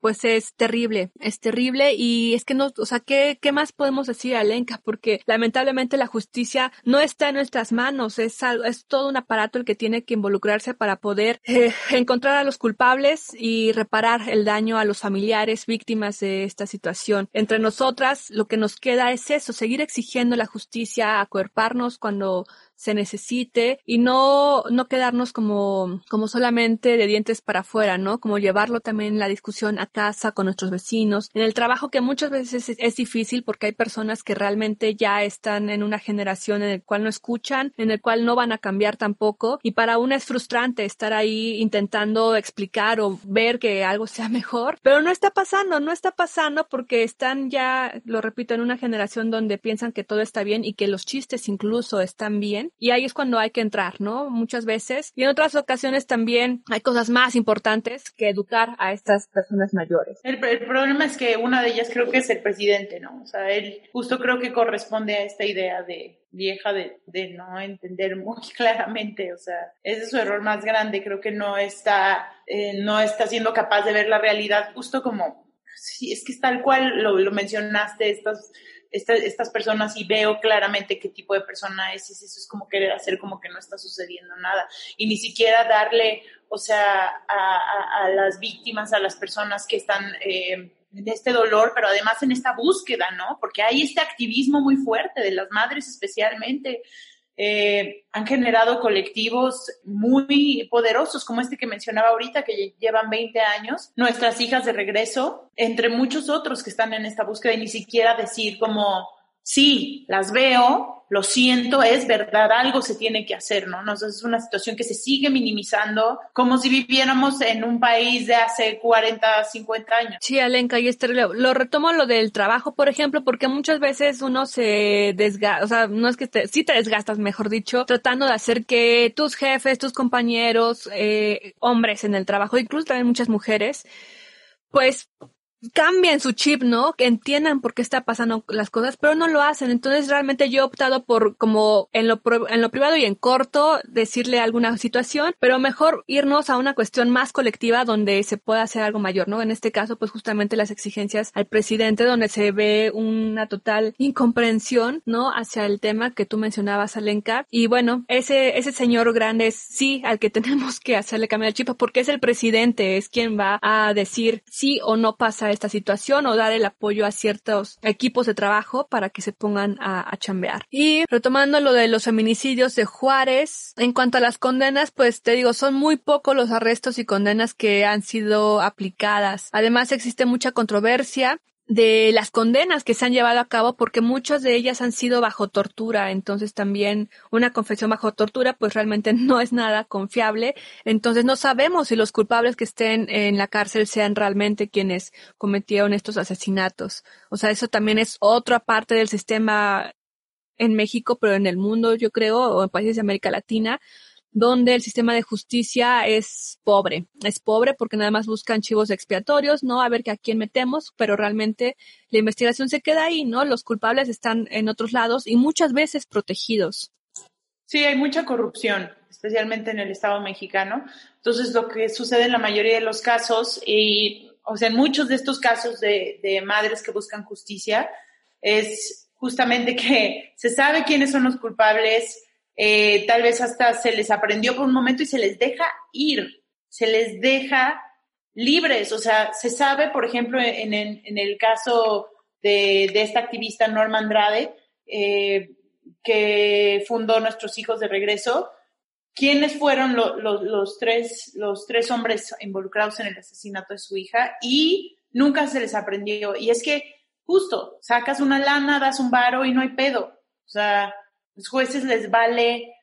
C: pues es terrible, es terrible y es que no, o sea, ¿qué, qué más podemos decir, Alenka? Porque lamentablemente la justicia no está en nuestras manos, es es todo un aparato el que tiene que involucrarse para poder eh, encontrar a los culpables y reparar el daño a los familiares víctimas de esta situación. Entre nosotras, lo que nos queda es eso, seguir exigiendo la justicia, acuerparnos cuando se necesite y no, no quedarnos como, como solamente de dientes para afuera, ¿no? Como llevarlo también la discusión a casa con nuestros vecinos, en el trabajo que muchas veces es, es difícil porque hay personas que realmente ya están en una generación en el cual no escuchan, en el cual no van a cambiar tampoco y para una es frustrante estar ahí intentando explicar o ver que algo sea mejor, pero no está pasando, no está pasando porque están ya, lo repito, en una generación donde piensan que todo está bien y que los chistes incluso están bien y ahí es cuando hay que entrar, ¿no? Muchas veces y en otras ocasiones también hay cosas más importantes que educar a estas personas mayores.
B: El, el problema es que una de ellas creo que es el presidente, ¿no? O sea, él justo creo que corresponde a esta idea de vieja de, de, no entender muy claramente, o sea, ese es su error más grande, creo que no está, eh, no está siendo capaz de ver la realidad justo como, sí, es que es tal cual lo, lo mencionaste, estas, estas, estas personas y veo claramente qué tipo de persona es, y eso es como querer hacer como que no está sucediendo nada, y ni siquiera darle, o sea, a, a, las víctimas, a las personas que están... Eh, de este dolor, pero además en esta búsqueda, ¿no? Porque hay este activismo muy fuerte de las madres especialmente. Eh, han generado colectivos muy poderosos, como este que mencionaba ahorita, que llevan 20 años, nuestras hijas de regreso, entre muchos otros que están en esta búsqueda y ni siquiera decir como, sí, las veo, lo siento, es verdad, algo se tiene que hacer, ¿no? ¿no? Es una situación que se sigue minimizando como si viviéramos en un país de hace 40, 50 años.
C: Sí, Alenka, y este, lo retomo lo del trabajo, por ejemplo, porque muchas veces uno se desgasta, o sea, no es que te, sí te desgastas, mejor dicho, tratando de hacer que tus jefes, tus compañeros, eh, hombres en el trabajo, incluso también muchas mujeres, pues cambien su chip, ¿no? Que entiendan por qué está pasando las cosas, pero no lo hacen. Entonces realmente yo he optado por como en lo, en lo privado y en corto decirle alguna situación, pero mejor irnos a una cuestión más colectiva donde se pueda hacer algo mayor, ¿no? En este caso, pues justamente las exigencias al presidente donde se ve una total incomprensión, ¿no? Hacia el tema que tú mencionabas, Alenka. Y bueno, ese, ese señor grande es sí al que tenemos que hacerle cambiar el chip porque es el presidente, es quien va a decir sí o no pasa esta situación o dar el apoyo a ciertos equipos de trabajo para que se pongan a, chambear. Y retomando lo de los feminicidios de Juárez, en cuanto a las condenas, pues te digo, son muy pocos los arrestos y condenas que han sido aplicadas. Además existe mucha controversia de las condenas que se han llevado a cabo porque muchas de ellas han sido bajo tortura, entonces también una confesión bajo tortura pues realmente no es nada confiable, entonces no sabemos si los culpables que estén en la cárcel sean realmente quienes cometieron estos asesinatos. O sea, eso también es otra parte del sistema en México, pero en el mundo yo creo, o en países de América Latina, donde el sistema de justicia es pobre. Es pobre porque nada más buscan chivos expiatorios, ¿no? A ver que a quién metemos, pero realmente la investigación se queda ahí, ¿no? Los culpables están en otros lados y muchas veces protegidos.
B: Sí, hay mucha corrupción, especialmente en el Estado mexicano. Entonces, lo que sucede en la mayoría de los casos, y, o sea, en muchos de estos casos de, de madres que buscan justicia, es justamente que se sabe quiénes son los culpables, eh, tal vez hasta se les aprendió por un momento y se les deja ir, se les deja libres. O sea, se sabe, por ejemplo, en, el caso de, de, esta activista Norma Andrade, eh, que fundó Nuestros Hijos de Regreso, quiénes fueron lo, lo, los, tres, los tres hombres involucrados en el asesinato de su hija y nunca se les aprendió. Y es que justo, sacas una lana, das un varo y no hay pedo. O sea, los jueces les vale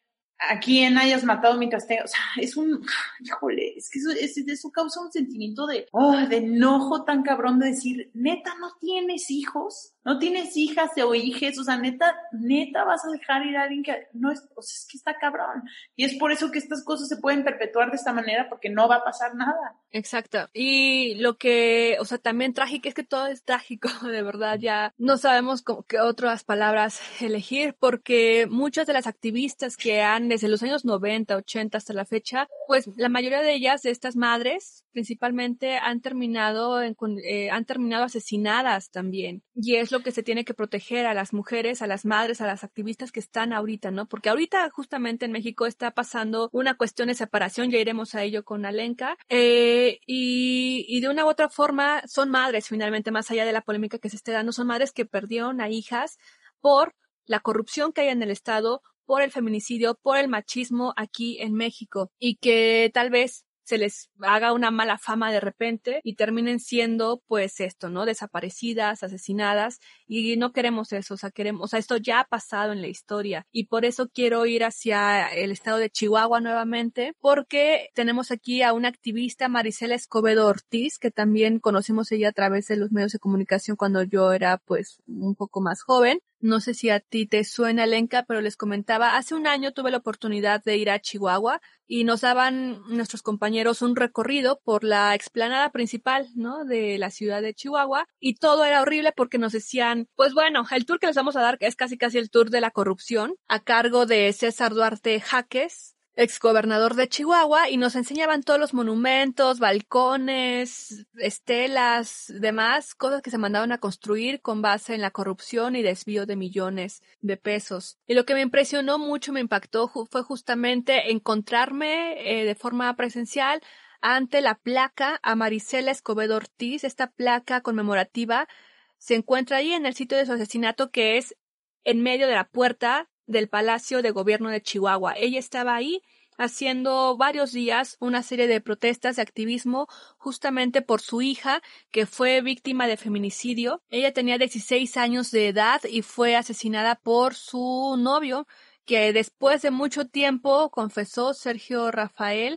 B: a quién hayas matado mientras te... O sea, es un... Híjole, es que eso, es, eso causa un sentimiento de, oh, de enojo tan cabrón de decir, neta, ¿no tienes hijos? ¿No tienes hijas o hijes? O sea, neta, neta vas a dejar ir a alguien que no es... O sea, es que está cabrón. Y es por eso que estas cosas se pueden perpetuar de esta manera porque no va a pasar nada.
C: Exacto. Y lo que, o sea, también trágico es que todo es trágico, de verdad, ya no sabemos cómo, qué otras palabras elegir porque muchas de las activistas que han desde los años 90, 80 hasta la fecha, pues la mayoría de ellas, de estas madres, principalmente han terminado, en, eh, han terminado asesinadas también. Y es lo que se tiene que proteger a las mujeres, a las madres, a las activistas que están ahorita, ¿no? Porque ahorita justamente en México está pasando una cuestión de separación, ya iremos a ello con Alenka, eh, y, y de una u otra forma son madres finalmente, más allá de la polémica que se esté dando, son madres que perdieron a hijas por la corrupción que hay en el Estado, por el feminicidio, por el machismo aquí en México y que tal vez se les haga una mala fama de repente y terminen siendo pues esto, ¿no? Desaparecidas, asesinadas y no queremos eso, o sea, queremos, o sea, esto ya ha pasado en la historia y por eso quiero ir hacia el estado de Chihuahua nuevamente porque tenemos aquí a una activista Marisela Escobedo Ortiz que también conocimos ella a través de los medios de comunicación cuando yo era pues un poco más joven no sé si a ti te suena, Lenka, pero les comentaba, hace un año tuve la oportunidad de ir a Chihuahua y nos daban nuestros compañeros un recorrido por la explanada principal, ¿no? De la ciudad de Chihuahua y todo era horrible porque nos decían, pues bueno, el tour que les vamos a dar es casi casi el tour de la corrupción a cargo de César Duarte Jaques, exgobernador de Chihuahua, y nos enseñaban todos los monumentos, balcones, estelas, demás, cosas que se mandaban a construir con base en la corrupción y desvío de millones de pesos. Y lo que me impresionó mucho, me impactó, fue justamente encontrarme eh, de forma presencial ante la placa a Marisela Escobedo Ortiz, esta placa conmemorativa se encuentra ahí en el sitio de su asesinato que es en medio de la puerta del Palacio de Gobierno de Chihuahua. Ella estaba ahí haciendo varios días una serie de protestas de activismo justamente por su hija que fue víctima de feminicidio. Ella tenía 16 años de edad y fue asesinada por su novio que después de mucho tiempo confesó Sergio Rafael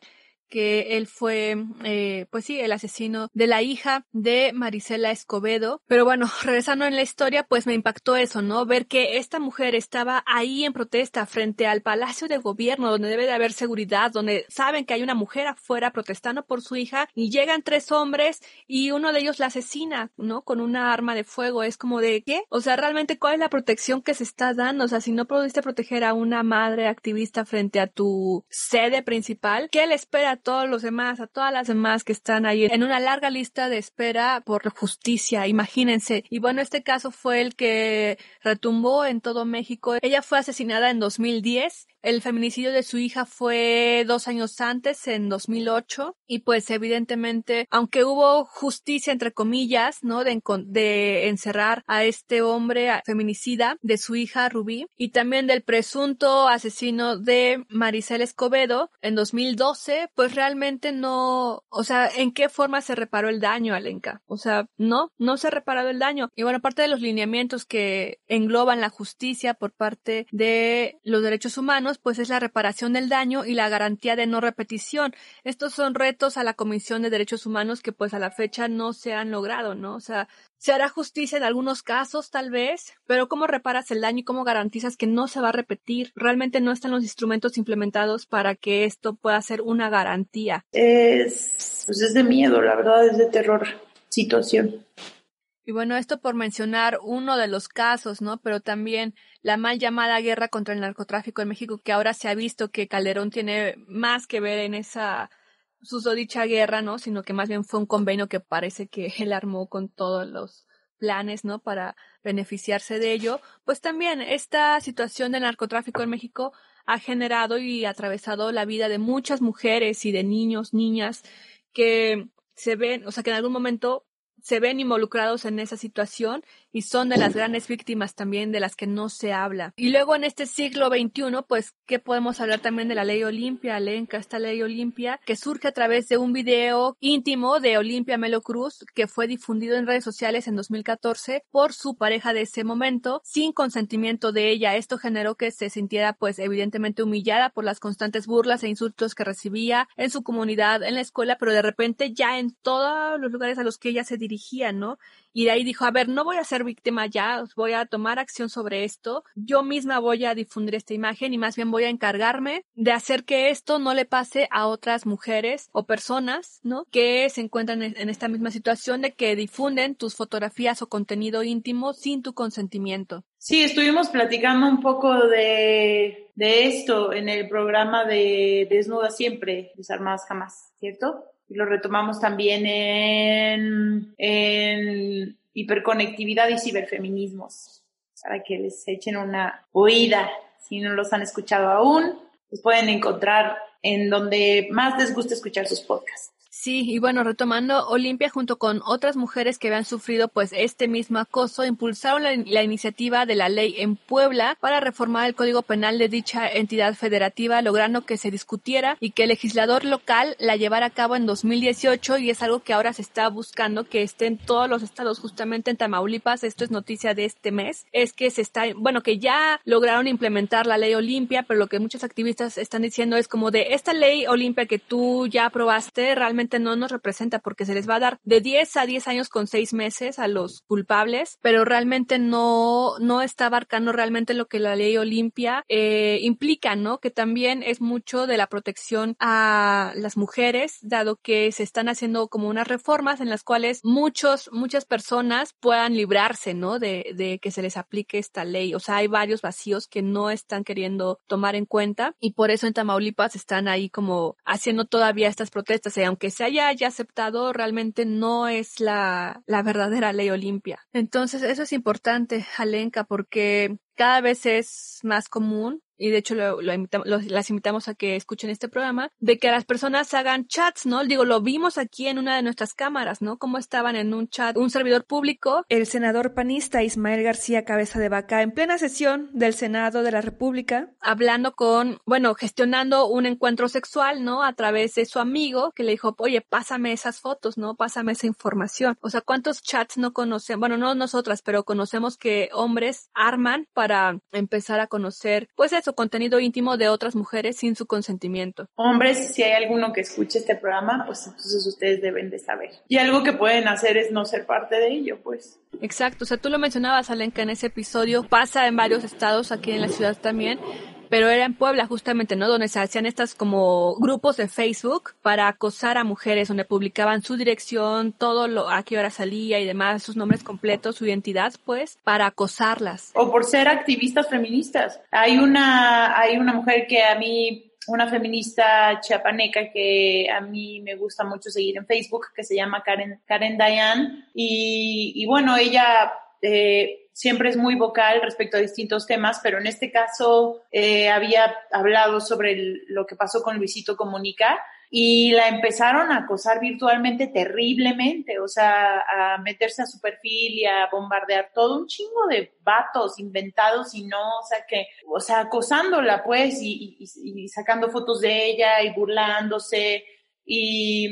C: que él fue, eh, pues sí, el asesino de la hija de Marisela Escobedo. Pero bueno, regresando en la historia, pues me impactó eso, ¿no? Ver que esta mujer estaba ahí en protesta frente al Palacio de Gobierno, donde debe de haber seguridad, donde saben que hay una mujer afuera protestando por su hija y llegan tres hombres y uno de ellos la asesina, ¿no? Con una arma de fuego. Es como de, ¿qué? O sea, realmente, ¿cuál es la protección que se está dando? O sea, si no pudiste proteger a una madre activista frente a tu sede principal, ¿qué le espera todos los demás, a todas las demás que están ahí en una larga lista de espera por justicia, imagínense. Y bueno, este caso fue el que retumbó en todo México. Ella fue asesinada en 2010 el feminicidio de su hija fue dos años antes, en 2008, y pues evidentemente, aunque hubo justicia entre comillas, ¿no? De, encerrar a este hombre feminicida de su hija Rubí y también del presunto asesino de Maricel Escobedo en 2012, pues realmente no, o sea, ¿en qué forma se reparó el daño, Alenka? O sea, no, no se ha reparado el daño. Y bueno, parte de los lineamientos que engloban la justicia por parte de los derechos humanos, pues es la reparación del daño y la garantía de no repetición. Estos son retos a la Comisión de Derechos Humanos que pues a la fecha no se han logrado, ¿no? O sea, se hará justicia en algunos casos, tal vez, pero ¿cómo reparas el daño y cómo garantizas que no se va a repetir? Realmente no están los instrumentos implementados para que esto pueda ser una garantía.
B: Es, pues es de miedo, la verdad, es de terror situación.
C: Y bueno, esto por mencionar uno de los casos, ¿no? Pero también la mal llamada guerra contra el narcotráfico en México, que ahora se ha visto que Calderón tiene más que ver en esa susodicha guerra, ¿no? Sino que más bien fue un convenio que parece que él armó con todos los planes, ¿no? Para beneficiarse de ello. Pues también esta situación del narcotráfico en México ha generado y atravesado la vida de muchas mujeres y de niños, niñas que se ven, o sea, que en algún momento se ven involucrados en esa situación y son de las grandes víctimas también de las que no se habla. Y luego en este siglo XXI, pues, ¿qué podemos hablar también de la ley Olimpia, Lenca, esta ley Olimpia, que surge a través de un video íntimo de Olimpia Melo Cruz, que fue difundido en redes sociales en 2014 por su pareja de ese momento, sin consentimiento de ella. Esto generó que se sintiera, pues, evidentemente humillada por las constantes burlas e insultos que recibía en su comunidad, en la escuela, pero de repente ya en todos los lugares a los que ella se dirigía, ¿no? Y de ahí dijo, a ver, no voy a ser víctima ya, voy a tomar acción sobre esto, yo misma voy a difundir esta imagen y más bien voy a encargarme de hacer que esto no le pase a otras mujeres o personas, ¿no? Que se encuentran en esta misma situación de que difunden tus fotografías o contenido íntimo sin tu consentimiento.
B: Sí, estuvimos platicando un poco de, de esto en el programa de Desnuda Siempre, Desarmadas Jamás, ¿cierto? Lo retomamos también en, en hiperconectividad y ciberfeminismos, para que les echen una oída. Si no los han escuchado aún, los pueden encontrar en donde más les gusta escuchar sus podcasts.
C: Sí, y bueno, retomando, Olimpia junto con otras mujeres que habían sufrido pues este mismo acoso, impulsaron la, iniciativa de la ley en Puebla para reformar el Código Penal de dicha entidad federativa, logrando que se discutiera y que el legislador local la llevara a cabo en 2018 y es algo que ahora se está buscando que esté en todos los estados, justamente en Tamaulipas, esto es noticia de este mes, es que se está, bueno, que ya lograron implementar la ley Olimpia, pero lo que muchos activistas están diciendo es como de esta ley Olimpia que tú ya aprobaste realmente no nos representa porque se les va a dar de 10 a 10 años con 6 meses a los culpables, pero realmente no, no está abarcando realmente lo que la ley Olimpia eh, implica, ¿no? Que también es mucho de la protección a las mujeres, dado que se están haciendo como unas reformas en las cuales muchos, muchas personas puedan librarse, ¿no? De, de que se les aplique esta ley. O sea, hay varios vacíos que no están queriendo tomar en cuenta y por eso en Tamaulipas están ahí como haciendo todavía estas protestas y aunque se haya ya aceptado, realmente no es la, la verdadera ley Olimpia. Entonces, eso es importante, Alenka, porque cada vez es más común y de hecho lo, lo invitamos, lo, las invitamos a que escuchen este programa, de que las personas hagan chats, ¿no? Digo, lo vimos aquí en una de nuestras cámaras, ¿no? Cómo estaban en un chat un servidor público, el senador panista Ismael García Cabeza de Vaca, en plena sesión del Senado de la República, hablando con, bueno, gestionando un encuentro sexual, ¿no? A través de su amigo, que le dijo, oye, pásame esas fotos, ¿no? Pásame esa información. O sea, ¿cuántos chats no conocen? Bueno, no nosotras, pero conocemos que hombres arman para empezar a conocer, pues eso, contenido íntimo de otras mujeres sin su consentimiento.
B: Hombres, si hay alguno que escuche este programa, pues entonces ustedes deben de saber. Y algo que pueden hacer es no ser parte de ello, pues.
C: Exacto, o sea, tú lo mencionabas, Alenka, en ese episodio, pasa en varios estados, aquí en la ciudad también, pero era en Puebla justamente, ¿no? Donde se hacían estas como grupos de Facebook para acosar a mujeres, donde publicaban su dirección, todo lo, a qué hora salía y demás, sus nombres completos, su identidad, pues, para acosarlas.
B: O por ser activistas feministas. Hay una, hay una mujer que a mí una feminista chiapaneca que a mí me gusta mucho seguir en Facebook, que se llama Karen, Karen Dayan. Y, y bueno, ella eh, siempre es muy vocal respecto a distintos temas, pero en este caso eh, había hablado sobre el, lo que pasó con Luisito Comunica y la empezaron a acosar virtualmente terriblemente, o sea, a meterse a su perfil y a bombardear todo un chingo de vatos inventados y no, o sea, que, o sea, acosándola pues y, y, y sacando fotos de ella y burlándose. Y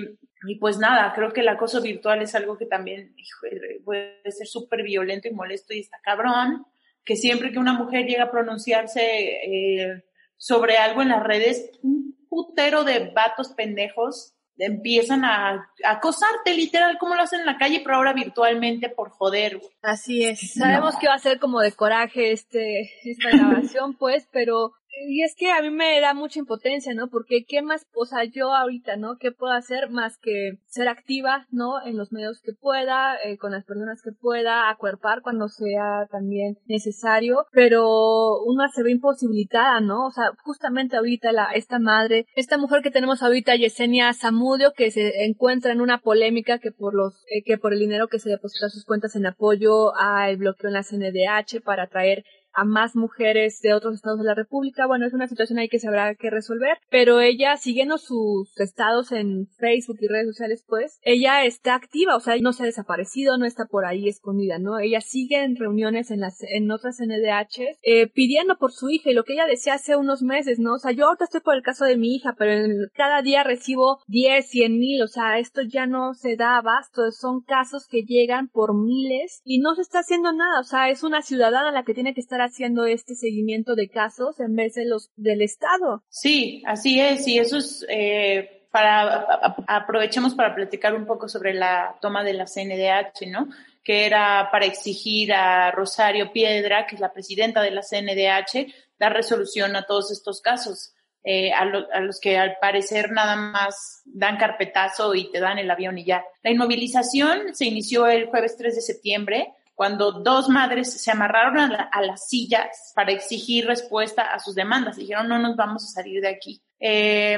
B: y pues nada, creo que el acoso virtual es algo que también hijo, puede ser súper violento y molesto y está cabrón, que siempre que una mujer llega a pronunciarse eh, sobre algo en las redes, un putero de vatos pendejos empiezan a, a, acosarte literal como lo hacen en la calle, pero ahora virtualmente por joder.
C: Así es. Sabemos que va a ser como de coraje este esta grabación, pues, pero y es que a mí me da mucha impotencia, ¿no? Porque qué más, o sea, yo ahorita, ¿no? ¿Qué puedo hacer más que ser activa, ¿no? En los medios que pueda, eh, con las personas que pueda, acuerpar cuando sea también necesario, pero una se ve imposibilitada, ¿no? O sea, justamente ahorita la, esta madre, esta mujer que tenemos ahorita, Yesenia Zamudio, que se encuentra en una polémica que por los, eh, que por el dinero que se deposita a sus cuentas en apoyo al bloqueo en la CNDH para traer a más mujeres de otros estados de la República. Bueno, es una situación ahí que se habrá que resolver, pero ella, siguiendo sus estados en Facebook y redes sociales, pues, ella está activa, o sea, no se ha desaparecido, no está por ahí escondida, ¿no? Ella sigue en reuniones en las, en otras NDH, eh, pidiendo por su hija y lo que ella decía hace unos meses, ¿no? O sea, yo ahorita estoy por el caso de mi hija, pero en, cada día recibo 10, 100 mil, o sea, esto ya no se da abasto, son casos que llegan por miles y no se está haciendo nada, o sea, es una ciudadana la que tiene que estar haciendo este seguimiento de casos en vez de los del Estado.
B: Sí, así es, y eso es eh, para aprovechemos para platicar un poco sobre la toma de la CNDH, ¿no? Que era para exigir a Rosario Piedra, que es la presidenta de la CNDH, dar resolución a todos estos casos. Eh, a, a, los que al parecer nada más dan carpetazo y te dan el avión y ya. La inmovilización se inició el jueves 3 de septiembre cuando dos madres se amarraron a, la, a, las sillas para exigir respuesta a sus demandas. Dijeron, no nos vamos a salir de aquí. Eh,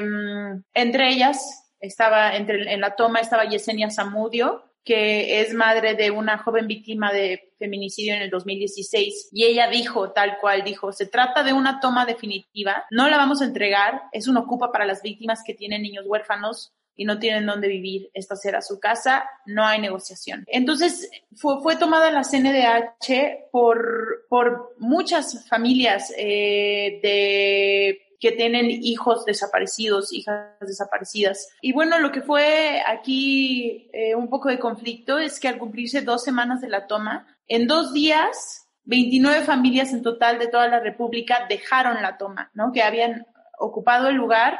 B: entre ellas, estaba, entre, en la toma estaba Yesenia Zamudio, que es madre de una joven víctima de feminicidio en el 2016 y ella dijo tal cual dijo se trata de una toma definitiva no la vamos a entregar es un ocupa para las víctimas que tienen niños huérfanos y no tienen dónde vivir, esta será su casa, no hay negociación. Entonces fue, fue tomada la CNDH por, por muchas familias eh, de que tienen hijos desaparecidos, hijas desaparecidas. Y bueno, lo que fue aquí eh, un poco de conflicto es que al cumplirse dos semanas de la toma, en dos días, 29 familias en total de toda la República dejaron la toma, ¿no? Que habían ocupado el lugar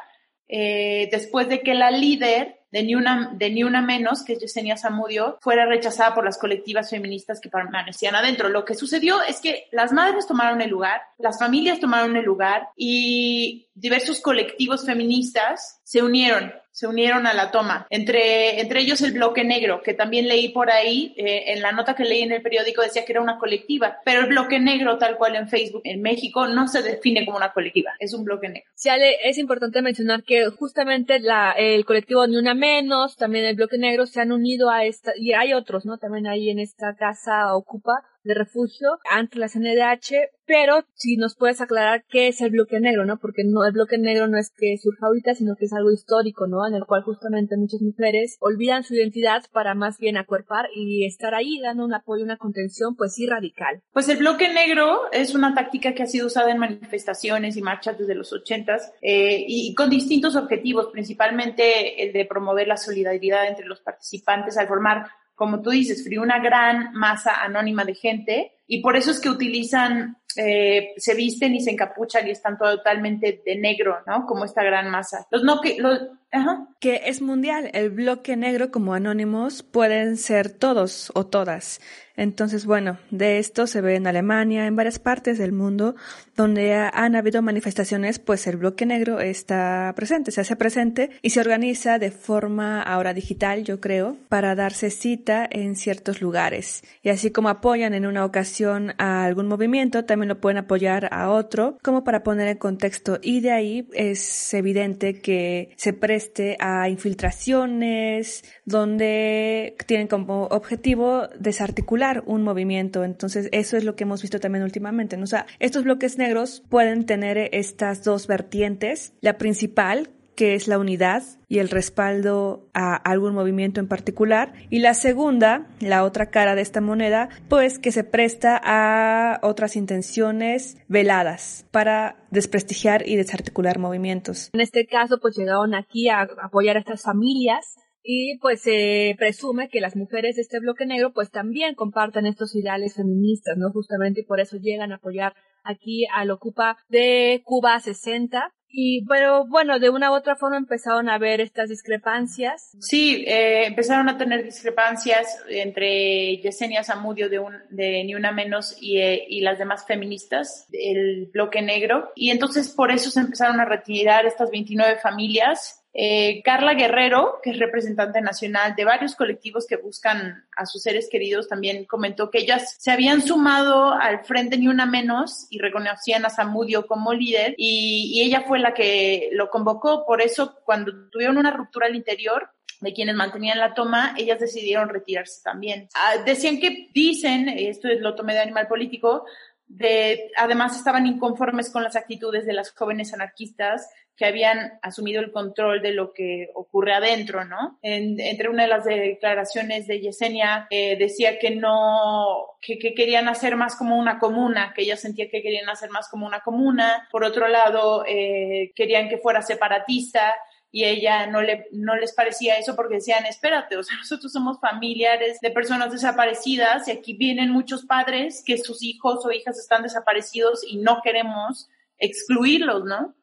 B: eh, después de que la líder de Ni Una, de Ni Una Menos, que es Yesenia Zamudio, fuera rechazada por las colectivas feministas que permanecían adentro. Lo que sucedió es que las madres tomaron el lugar, las familias tomaron el lugar y diversos colectivos feministas se unieron se unieron a la toma. Entre, entre ellos el bloque negro, que también leí por ahí, eh, en la nota que leí en el periódico decía que era una colectiva, pero el bloque negro, tal cual en Facebook, en México, no se define como una colectiva, es un bloque negro.
C: Sí, Ale, es importante mencionar que justamente la, el colectivo Ni Una Menos, también el bloque negro, se han unido a esta, y hay otros, ¿no? También ahí en esta casa Ocupa, de refugio ante la CNDH, pero si nos puedes aclarar qué es el bloque negro, ¿no? Porque no, el bloque negro no es que surja ahorita, sino que es algo histórico, ¿no? En el cual justamente muchas mujeres olvidan su identidad para más bien acuerpar y estar ahí dando un apoyo, una contención, pues sí radical.
B: Pues el bloque negro es una táctica que ha sido usada en manifestaciones y marchas desde los ochentas eh, y con distintos objetivos, principalmente el de promover la solidaridad entre los participantes al formar como tú dices, frío una gran masa anónima de gente y por eso es que utilizan, eh, se visten y se encapuchan y están totalmente de negro, ¿no? Como esta gran masa. Los no que, los, ajá.
E: Que es mundial. El bloque negro como anónimos pueden ser todos o todas. Entonces, bueno, de esto se ve en Alemania, en varias partes del mundo, donde han habido manifestaciones, pues el bloque negro está presente, se hace presente y se organiza de forma ahora digital, yo creo, para darse cita en ciertos lugares. Y así como apoyan en una ocasión a algún movimiento, también lo pueden apoyar a otro, como para poner en contexto. Y de ahí es evidente que se preste a infiltraciones, donde tienen como objetivo desarticular un movimiento. Entonces, eso es lo que hemos visto también últimamente. O sea, estos bloques negros pueden tener estas dos vertientes. La principal, que es la unidad y el respaldo a algún movimiento en particular. Y la segunda, la otra cara de esta moneda, pues que se presta a otras intenciones veladas para desprestigiar y desarticular movimientos.
C: En este caso, pues llegaron aquí a apoyar a estas familias y pues se presume que las mujeres de este bloque negro pues también comparten estos ideales feministas, ¿no? Justamente por eso llegan a apoyar aquí al Ocupa de Cuba 60. Y, pero bueno, de una u otra forma empezaron a ver estas discrepancias.
B: Sí, eh, empezaron a tener discrepancias entre Yesenia Zamudio de, un, de Ni Una Menos y, eh, y las demás feministas, el bloque negro. Y entonces por eso se empezaron a retirar estas 29 familias eh, Carla Guerrero, que es representante nacional de varios colectivos que buscan a sus seres queridos, también comentó que ellas se habían sumado al Frente Ni Una Menos y reconocían a Samudio como líder y, ella fue la que lo convocó. Por eso, cuando tuvieron una ruptura al interior, de quienes mantenían la toma, ellas decidieron retirarse también. Ah, decían que dicen, esto es lo tomé de animal político, de, además estaban inconformes con las actitudes de las jóvenes anarquistas que habían asumido el control de lo que ocurre adentro, ¿no? entre una de las declaraciones de Yesenia eh, decía que no, que, querían hacer más como una comuna, que ella sentía que querían hacer más como una comuna. Por otro lado, eh, querían que fuera separatista y ella no le no les parecía eso porque decían, espérate, o sea, nosotros somos familiares de personas desaparecidas y aquí vienen muchos padres que sus hijos o hijas están desaparecidos y no queremos excluirlos, ¿no?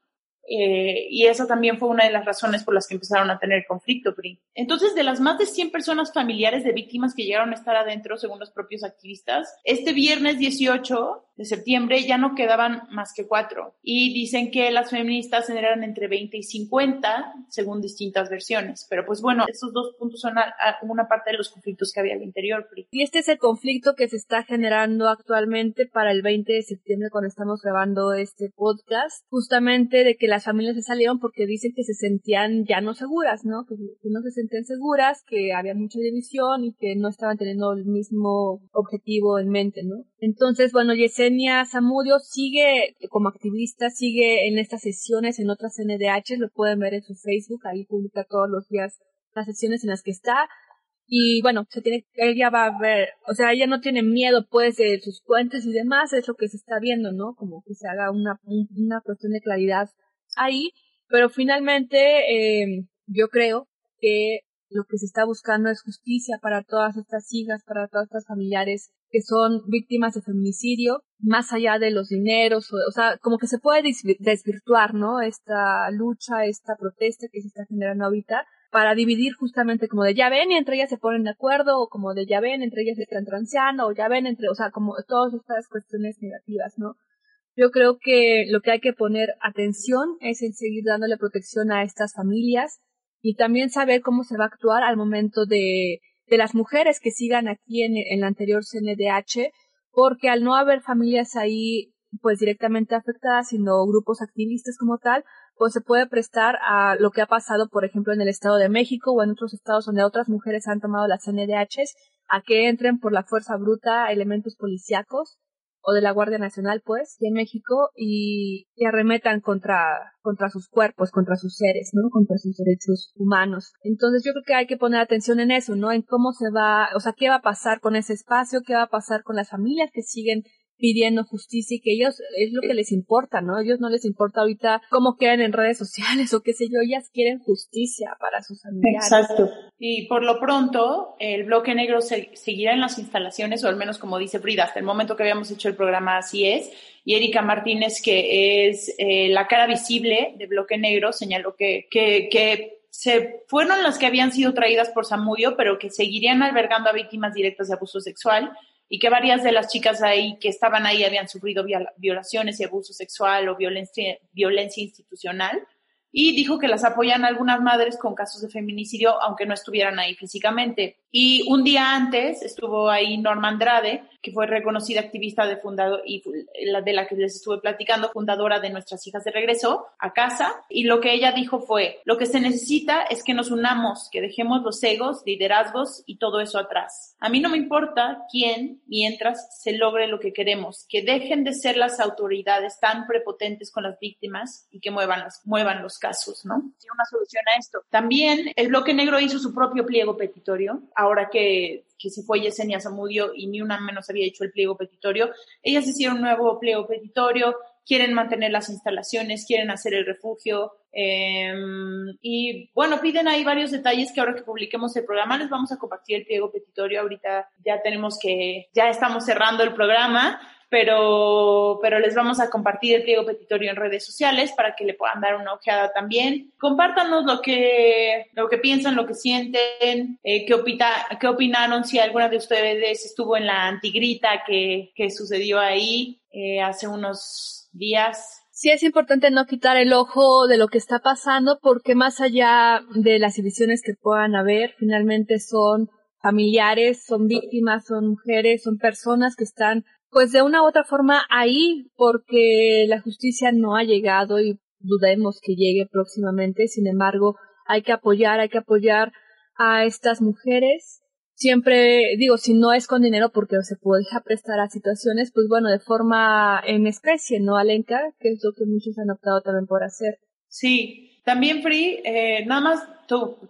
B: Eh, y esa también fue una de las razones por las que empezaron a tener conflicto, PRI. Entonces, de las más de 100 personas familiares de víctimas que llegaron a estar adentro, según los propios activistas, este viernes 18 de septiembre ya no quedaban más que cuatro. Y dicen que las feministas eran entre 20 y 50, según distintas versiones. Pero pues bueno, estos dos puntos son una parte de los conflictos que había al interior.
C: Y este es el conflicto que se está generando actualmente para el 20 de septiembre cuando estamos grabando este podcast, justamente de que las familias se salieron porque dicen que se sentían ya no seguras, ¿no? Que, no se sentían seguras, que había mucha división y que no estaban teniendo el mismo objetivo en mente, ¿no? Entonces, bueno, Yesenia Zamudio sigue como activista, sigue en estas sesiones, en otras NDH, lo pueden ver en su Facebook, ahí publica todos los días las sesiones en las que está y bueno, se tiene, ella va a ver, o sea, ella no tiene miedo pues de sus cuentas y demás, es lo que se está viendo, ¿no? Como que se haga una, una cuestión de claridad ahí, pero finalmente eh, yo creo que lo que se está buscando es justicia para todas estas hijas, para todas estas familiares que son víctimas de feminicidio, más allá de los dineros, o, o sea, como que se puede desvirtuar, ¿no? Esta lucha, esta protesta que se está generando ahorita, para dividir justamente como de ya ven y entre ellas se ponen de acuerdo o como de ya ven entre ellas se están transeando o ya ven entre, o sea, como todas estas cuestiones negativas, ¿no? Yo creo que lo que hay que poner atención es en seguir dándole protección a estas familias y también saber cómo se va a actuar al momento de, de las mujeres que sigan aquí en, en la anterior CNDH, porque al no haber familias ahí pues directamente afectadas, sino grupos activistas como tal, pues se puede prestar a lo que ha pasado, por ejemplo, en el Estado de México o en otros estados donde otras mujeres han tomado las NDHs, a que entren por la fuerza bruta elementos policíacos o de la Guardia Nacional, pues, en México y, y, arremetan contra, contra sus cuerpos, contra sus seres, ¿no? Contra sus derechos humanos. Entonces yo creo que hay que poner atención en eso, ¿no? En cómo se va, o sea, qué va a pasar con ese espacio, qué va a pasar con las familias que siguen pidiendo justicia y que ellos es lo que les importa, ¿no? A ellos no les importa ahorita cómo quedan en redes sociales o qué sé yo, ellas quieren justicia para sus familiares.
B: Exacto. Y por lo pronto, el bloque negro se, seguirá en las instalaciones, o al menos como dice Frida, hasta el momento que habíamos hecho el programa así es. Y Erika Martínez, que es eh, la cara visible de bloque negro, señaló que, que, que se fueron las que habían sido traídas por Samudio, pero que seguirían albergando a víctimas directas de abuso sexual y que varias de las chicas ahí que estaban ahí habían sufrido violaciones y abuso sexual o violencia, violencia institucional y dijo que las apoyan algunas madres con casos de feminicidio, aunque no estuvieran ahí físicamente. Y un día antes estuvo ahí Norma Andrade, que fue reconocida activista de fundador y la de la que les estuve platicando, fundadora de Nuestras Hijas de Regreso a casa. Y lo que ella dijo fue, lo que se necesita es que nos unamos, que dejemos los egos, liderazgos y todo eso atrás. A mí no me importa quién mientras se logre lo que queremos, que dejen de ser las autoridades tan prepotentes con las víctimas y que muevan, las, muevan los casos, ¿no? Una solución a esto. También el bloque negro hizo su propio pliego petitorio, ahora que, que se fue Yesenia Zamudio y ni una menos había hecho el pliego petitorio. Ellas hicieron un nuevo pliego petitorio, quieren mantener las instalaciones, quieren hacer el refugio. Eh, y bueno, piden ahí varios detalles que ahora que publiquemos el programa les vamos a compartir el pliego petitorio. Ahorita ya tenemos que, ya estamos cerrando el programa, pero, pero les vamos a compartir el pliego petitorio en redes sociales para que le puedan dar una ojeada también. Compártanos lo que, lo que piensan, lo que sienten, eh, qué, opita, qué opinaron, si alguna de ustedes estuvo en la antigrita que, que sucedió ahí eh, hace unos días.
C: Sí es importante no quitar el ojo de lo que está pasando porque más allá de las divisiones que puedan haber, finalmente son familiares, son víctimas, son mujeres, son personas que están pues de una u otra forma ahí porque la justicia no ha llegado y dudemos que llegue próximamente. Sin embargo, hay que apoyar, hay que apoyar a estas mujeres. Siempre digo, si no es con dinero porque se puede prestar a situaciones, pues bueno, de forma en especie, ¿no, Alenka? Que es lo que muchos han optado también por hacer.
B: Sí, también Free, eh, nada más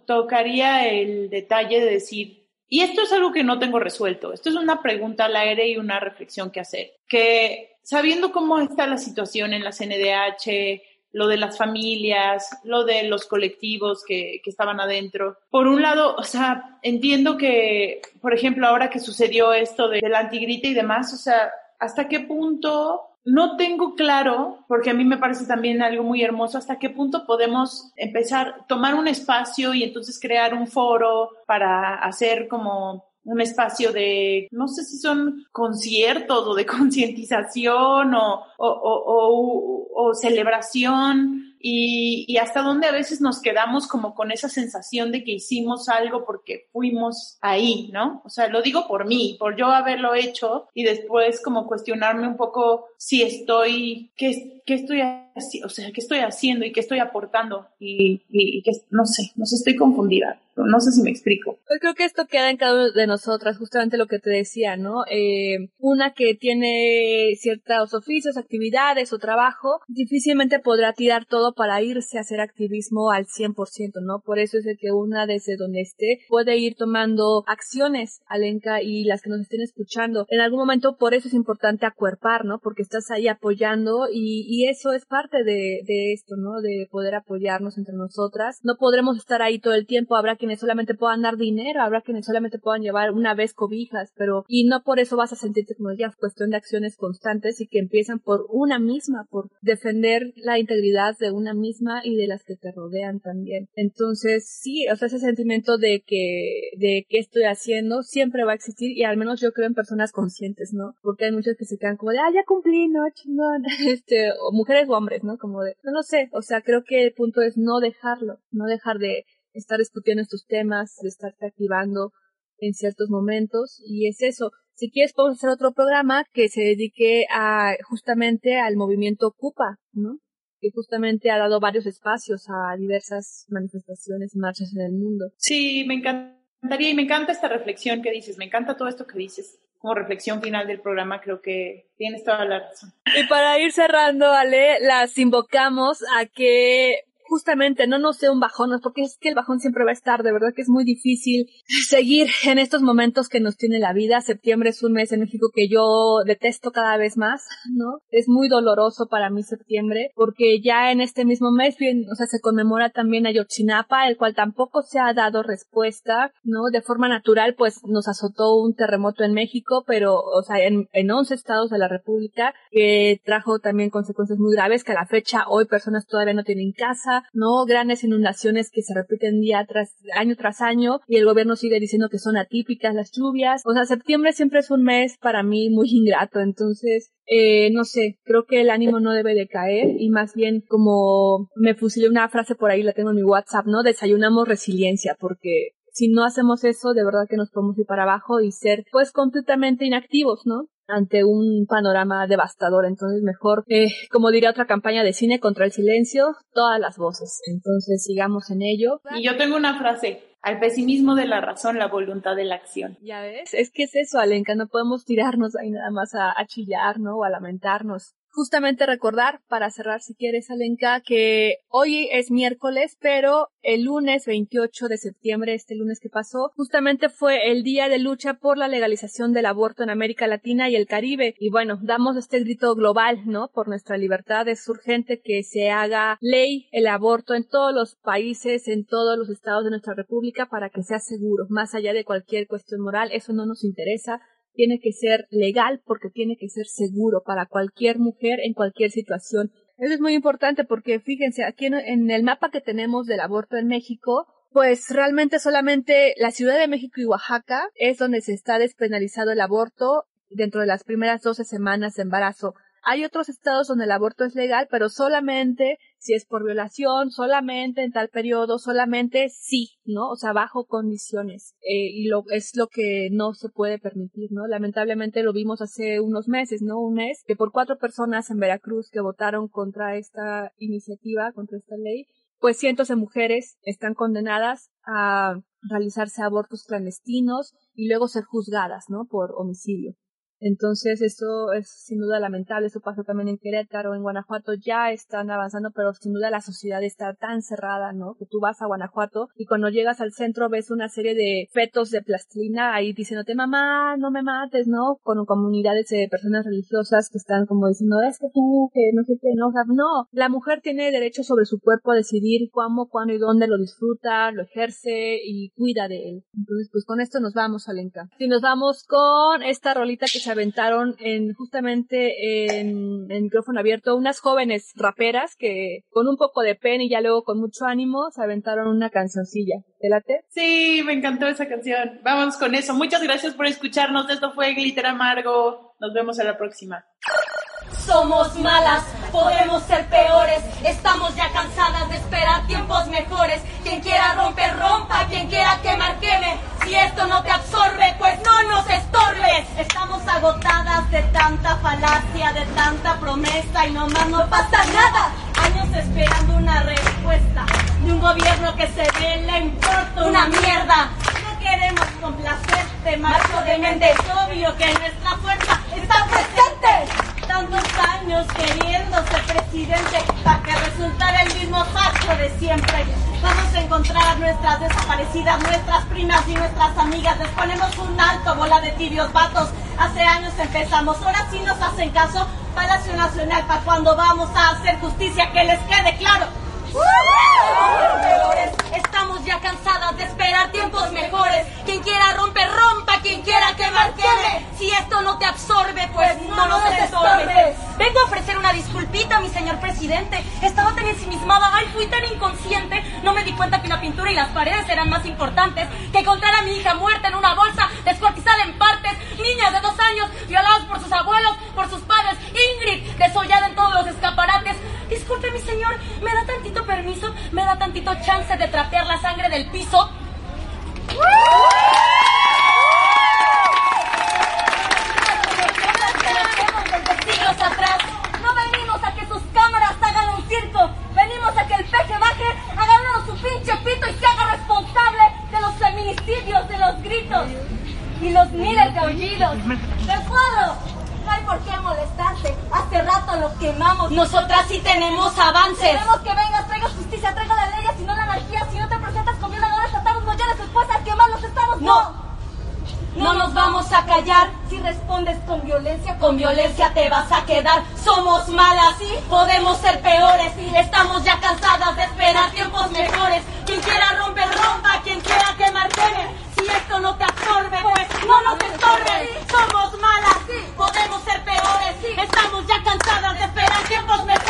B: tocaría el detalle de decir, y esto es algo que no tengo resuelto. Esto es una pregunta al aire y una reflexión que hacer. Que sabiendo cómo está la situación en la CNDH, lo de las familias, lo de los colectivos que, estaban adentro. Por un lado, o sea, entiendo que, por ejemplo, ahora que sucedió esto de, de la antigrita y demás, o sea, hasta qué punto no tengo claro, porque a mí me parece también algo muy hermoso, hasta qué punto podemos empezar, tomar un espacio y entonces crear un foro para hacer como un espacio de, no sé si son conciertos o de concientización o, o, o, o, celebración y, y, hasta donde a veces nos quedamos como con esa sensación de que hicimos algo porque fuimos ahí, ¿no? O sea, lo digo por mí, por yo haberlo hecho y después como cuestionarme un poco si estoy, qué, qué estoy haciendo o sea, qué estoy haciendo y qué estoy aportando y, y, que, no sé, no sé, estoy confundida. No sé si me explico.
C: Pues creo que esto queda en cada una de nosotras, justamente lo que te decía, ¿no? Eh, una que tiene ciertos oficios, actividades o trabajo, difícilmente podrá tirar todo para irse a hacer activismo al 100%, ¿no? Por eso es de que una desde donde esté puede ir tomando acciones, Alenka, y las que nos estén escuchando. En algún momento por eso es importante acuerpar, ¿no? Porque estás ahí apoyando y, y eso es parte de, de esto, ¿no? De poder apoyarnos entre nosotras. No podremos estar ahí todo el tiempo, habrá quienes solamente puedan dar dinero, habrá quienes solamente puedan llevar una vez cobijas, pero y no por eso vas a sentirte como ya cuestión de acciones constantes y que empiezan por una misma, por defender la integridad de una misma y de las que te rodean también. Entonces, sí, o sea, ese sentimiento de que, de qué estoy haciendo siempre va a existir y al menos yo creo en personas conscientes, ¿no? Porque hay muchos que se quedan como de, ah, ya cumplí, no, chingón, este, o mujeres o hombres, ¿no? Como de, no lo sé, o sea, creo que el punto es no dejarlo, no dejar de estar discutiendo estos temas, de estarte activando en ciertos momentos y es eso. Si quieres podemos hacer otro programa que se dedique a justamente al movimiento Ocupa, ¿no? Que justamente ha dado varios espacios a diversas manifestaciones y marchas en el mundo.
B: Sí, me encantaría y me encanta esta reflexión que dices, me encanta todo esto que dices. Como reflexión final del programa, creo que tienes toda la razón.
C: Y para ir cerrando, Ale, las invocamos a que justamente no nos dé un bajón, porque es que el bajón siempre va a estar, de verdad que es muy difícil seguir en estos momentos que nos tiene la vida. Septiembre es un mes en México que yo detesto cada vez más, ¿no? Es muy doloroso para mí septiembre, porque ya en este mismo mes, bien, o sea, se conmemora también Ayotzinapa, el cual tampoco se ha dado respuesta, ¿no? De forma natural, pues nos azotó un terremoto en México, pero, o sea, en, en 11 estados de la República, que trajo también consecuencias muy graves, que a la fecha hoy personas todavía no tienen casa, ¿no? Grandes inundaciones que se repiten día tras año tras año y el gobierno sigue diciendo que son atípicas las lluvias. O sea, septiembre siempre es un mes para mí muy ingrato, entonces eh, no sé, creo que el ánimo no debe de caer y más bien como me fusilé una frase por ahí, la tengo en mi WhatsApp, ¿no? Desayunamos resiliencia porque si no hacemos eso, de verdad que nos podemos ir para abajo y ser pues completamente inactivos, ¿no? Ante un panorama devastador. Entonces, mejor, eh, como diría otra campaña de cine contra el silencio, todas las voces. Entonces, sigamos en ello.
B: Y yo tengo una frase. Al pesimismo de la razón, la voluntad de la acción.
C: Ya ves, es que es eso, Alenka, no podemos tirarnos ahí nada más a, a chillar, ¿no? O a lamentarnos justamente recordar, para cerrar si quieres, Alenka, que hoy es miércoles, pero el lunes 28 de septiembre, este lunes que pasó, justamente fue el día de lucha por la legalización del aborto en América Latina y el Caribe. Y bueno, damos este grito global, ¿no? Por nuestra libertad. Es urgente que se haga ley el aborto en todos los países, en todos los estados de nuestra república para que sea seguro. Más allá de cualquier cuestión moral, eso no nos interesa tiene que ser legal porque tiene que ser seguro para cualquier mujer en cualquier situación. Eso es muy importante porque fíjense, aquí en, el mapa que tenemos del aborto en México, pues realmente solamente la Ciudad de México y Oaxaca es donde se está despenalizado el aborto dentro de las primeras 12 semanas de embarazo. Hay otros estados donde el aborto es legal, pero solamente si es por violación, solamente en tal periodo, solamente sí, ¿no? O sea, bajo condiciones. Eh, y lo, es lo que no se puede permitir, ¿no? Lamentablemente lo vimos hace unos meses, ¿no? Un mes, que por cuatro personas en Veracruz que votaron contra esta iniciativa, contra esta ley, pues cientos de mujeres están condenadas a realizarse abortos clandestinos y luego ser juzgadas, ¿no? Por homicidio. Entonces, eso es sin duda lamentable. Eso pasó también en Querétaro, en Guanajuato. Ya están avanzando, pero sin duda la sociedad está tan cerrada, ¿no? Que tú vas a Guanajuato y cuando llegas al centro ves una serie de fetos de plastilina ahí diciéndote, mamá, no me mates, ¿no? Con comunidades de personas religiosas que están como diciendo, es que tú, que no sé qué, no. No. La mujer tiene derecho sobre su cuerpo a decidir cómo, cuándo y dónde lo disfruta, lo ejerce y cuida de él. Entonces, pues con esto nos vamos, Alenka. Si nos vamos con esta rolita que se aventaron en justamente en, el micrófono abierto unas jóvenes raperas que con un poco de pena y ya luego con mucho ánimo se aventaron una cancioncilla. ¿Te late?
B: Sí, me encantó esa canción. Vamos con eso. Muchas gracias por escucharnos. Esto fue Glitter Amargo. Nos vemos a la próxima.
A: Somos malas
F: podemos ser peores. Estamos ya cansadas de esperar tiempos mejores. Quien quiera romper, rompa. Quien quiera quemar, queme. Si esto no te absorbe, pues no nos estorbes. Estamos agotadas de tanta falacia, de tanta promesa y nomás no pasa nada. Años esperando una respuesta de un gobierno que se ve le importa una mierda. No queremos complacerte, macho de mente. Es obvio que nuestra fuerza está presente. Tantos años queriendo ser presidente para que resultara el mismo facho de siempre. Vamos a encontrar a nuestras desaparecidas, nuestras primas y nuestras amigas. Les ponemos un alto, bola de tibios vatos. Hace años empezamos, ahora sí nos hacen caso. Palacio Nacional, para cuando vamos a hacer justicia, que les quede claro. Estamos ya cansadas de esperar tiempos mejores. Quien quiera romper, rompa. Quien quiera quemar, queme. Si esto no te absorbe, pues no nos estorbes. Vengo a ofrecer una disculpita, mi señor presidente. Estaba tan ensimismada, ay, fui tan inconsciente. No me di cuenta que la pintura y las paredes eran más importantes que encontrar a mi hija muerta en una bolsa, descuartizada en partes. Niña de dos años, violados por sus abuelos, por sus padres. Ingrid, desollada en todos los escaparates. Disculpe, mi señor, ¿me da tantito permiso? ¿Me da tantito chance de trapear la sangre del piso? atrás. No venimos a que sus cámaras hagan un circo. Venimos a que el peje baje, agarre su pinche pito y se haga responsable de los feminicidios, de los gritos y los miles de aullidos. ¡Del cuadro! No hay por qué molestarse. Hace rato lo quemamos. Nosotras sí tenemos avances. Queremos que vengas, traiga justicia, traiga la ley, si no la anarquía. Si no te presentas con violadores, tratamos mayores después a quemar los estados. No. No nos vamos a callar. Si respondes con violencia, con violencia te vas a quedar. Somos malas, y podemos ser peores. Estamos ya cansadas de esperar tiempos mejores. Quien quiera romper, rompa. Quien quiera quemar, queme. Si esto no te absorbe, pues no nos estorbe. Somos malas, podemos ser peores. Estamos ya cansadas de esperar tiempos mejores.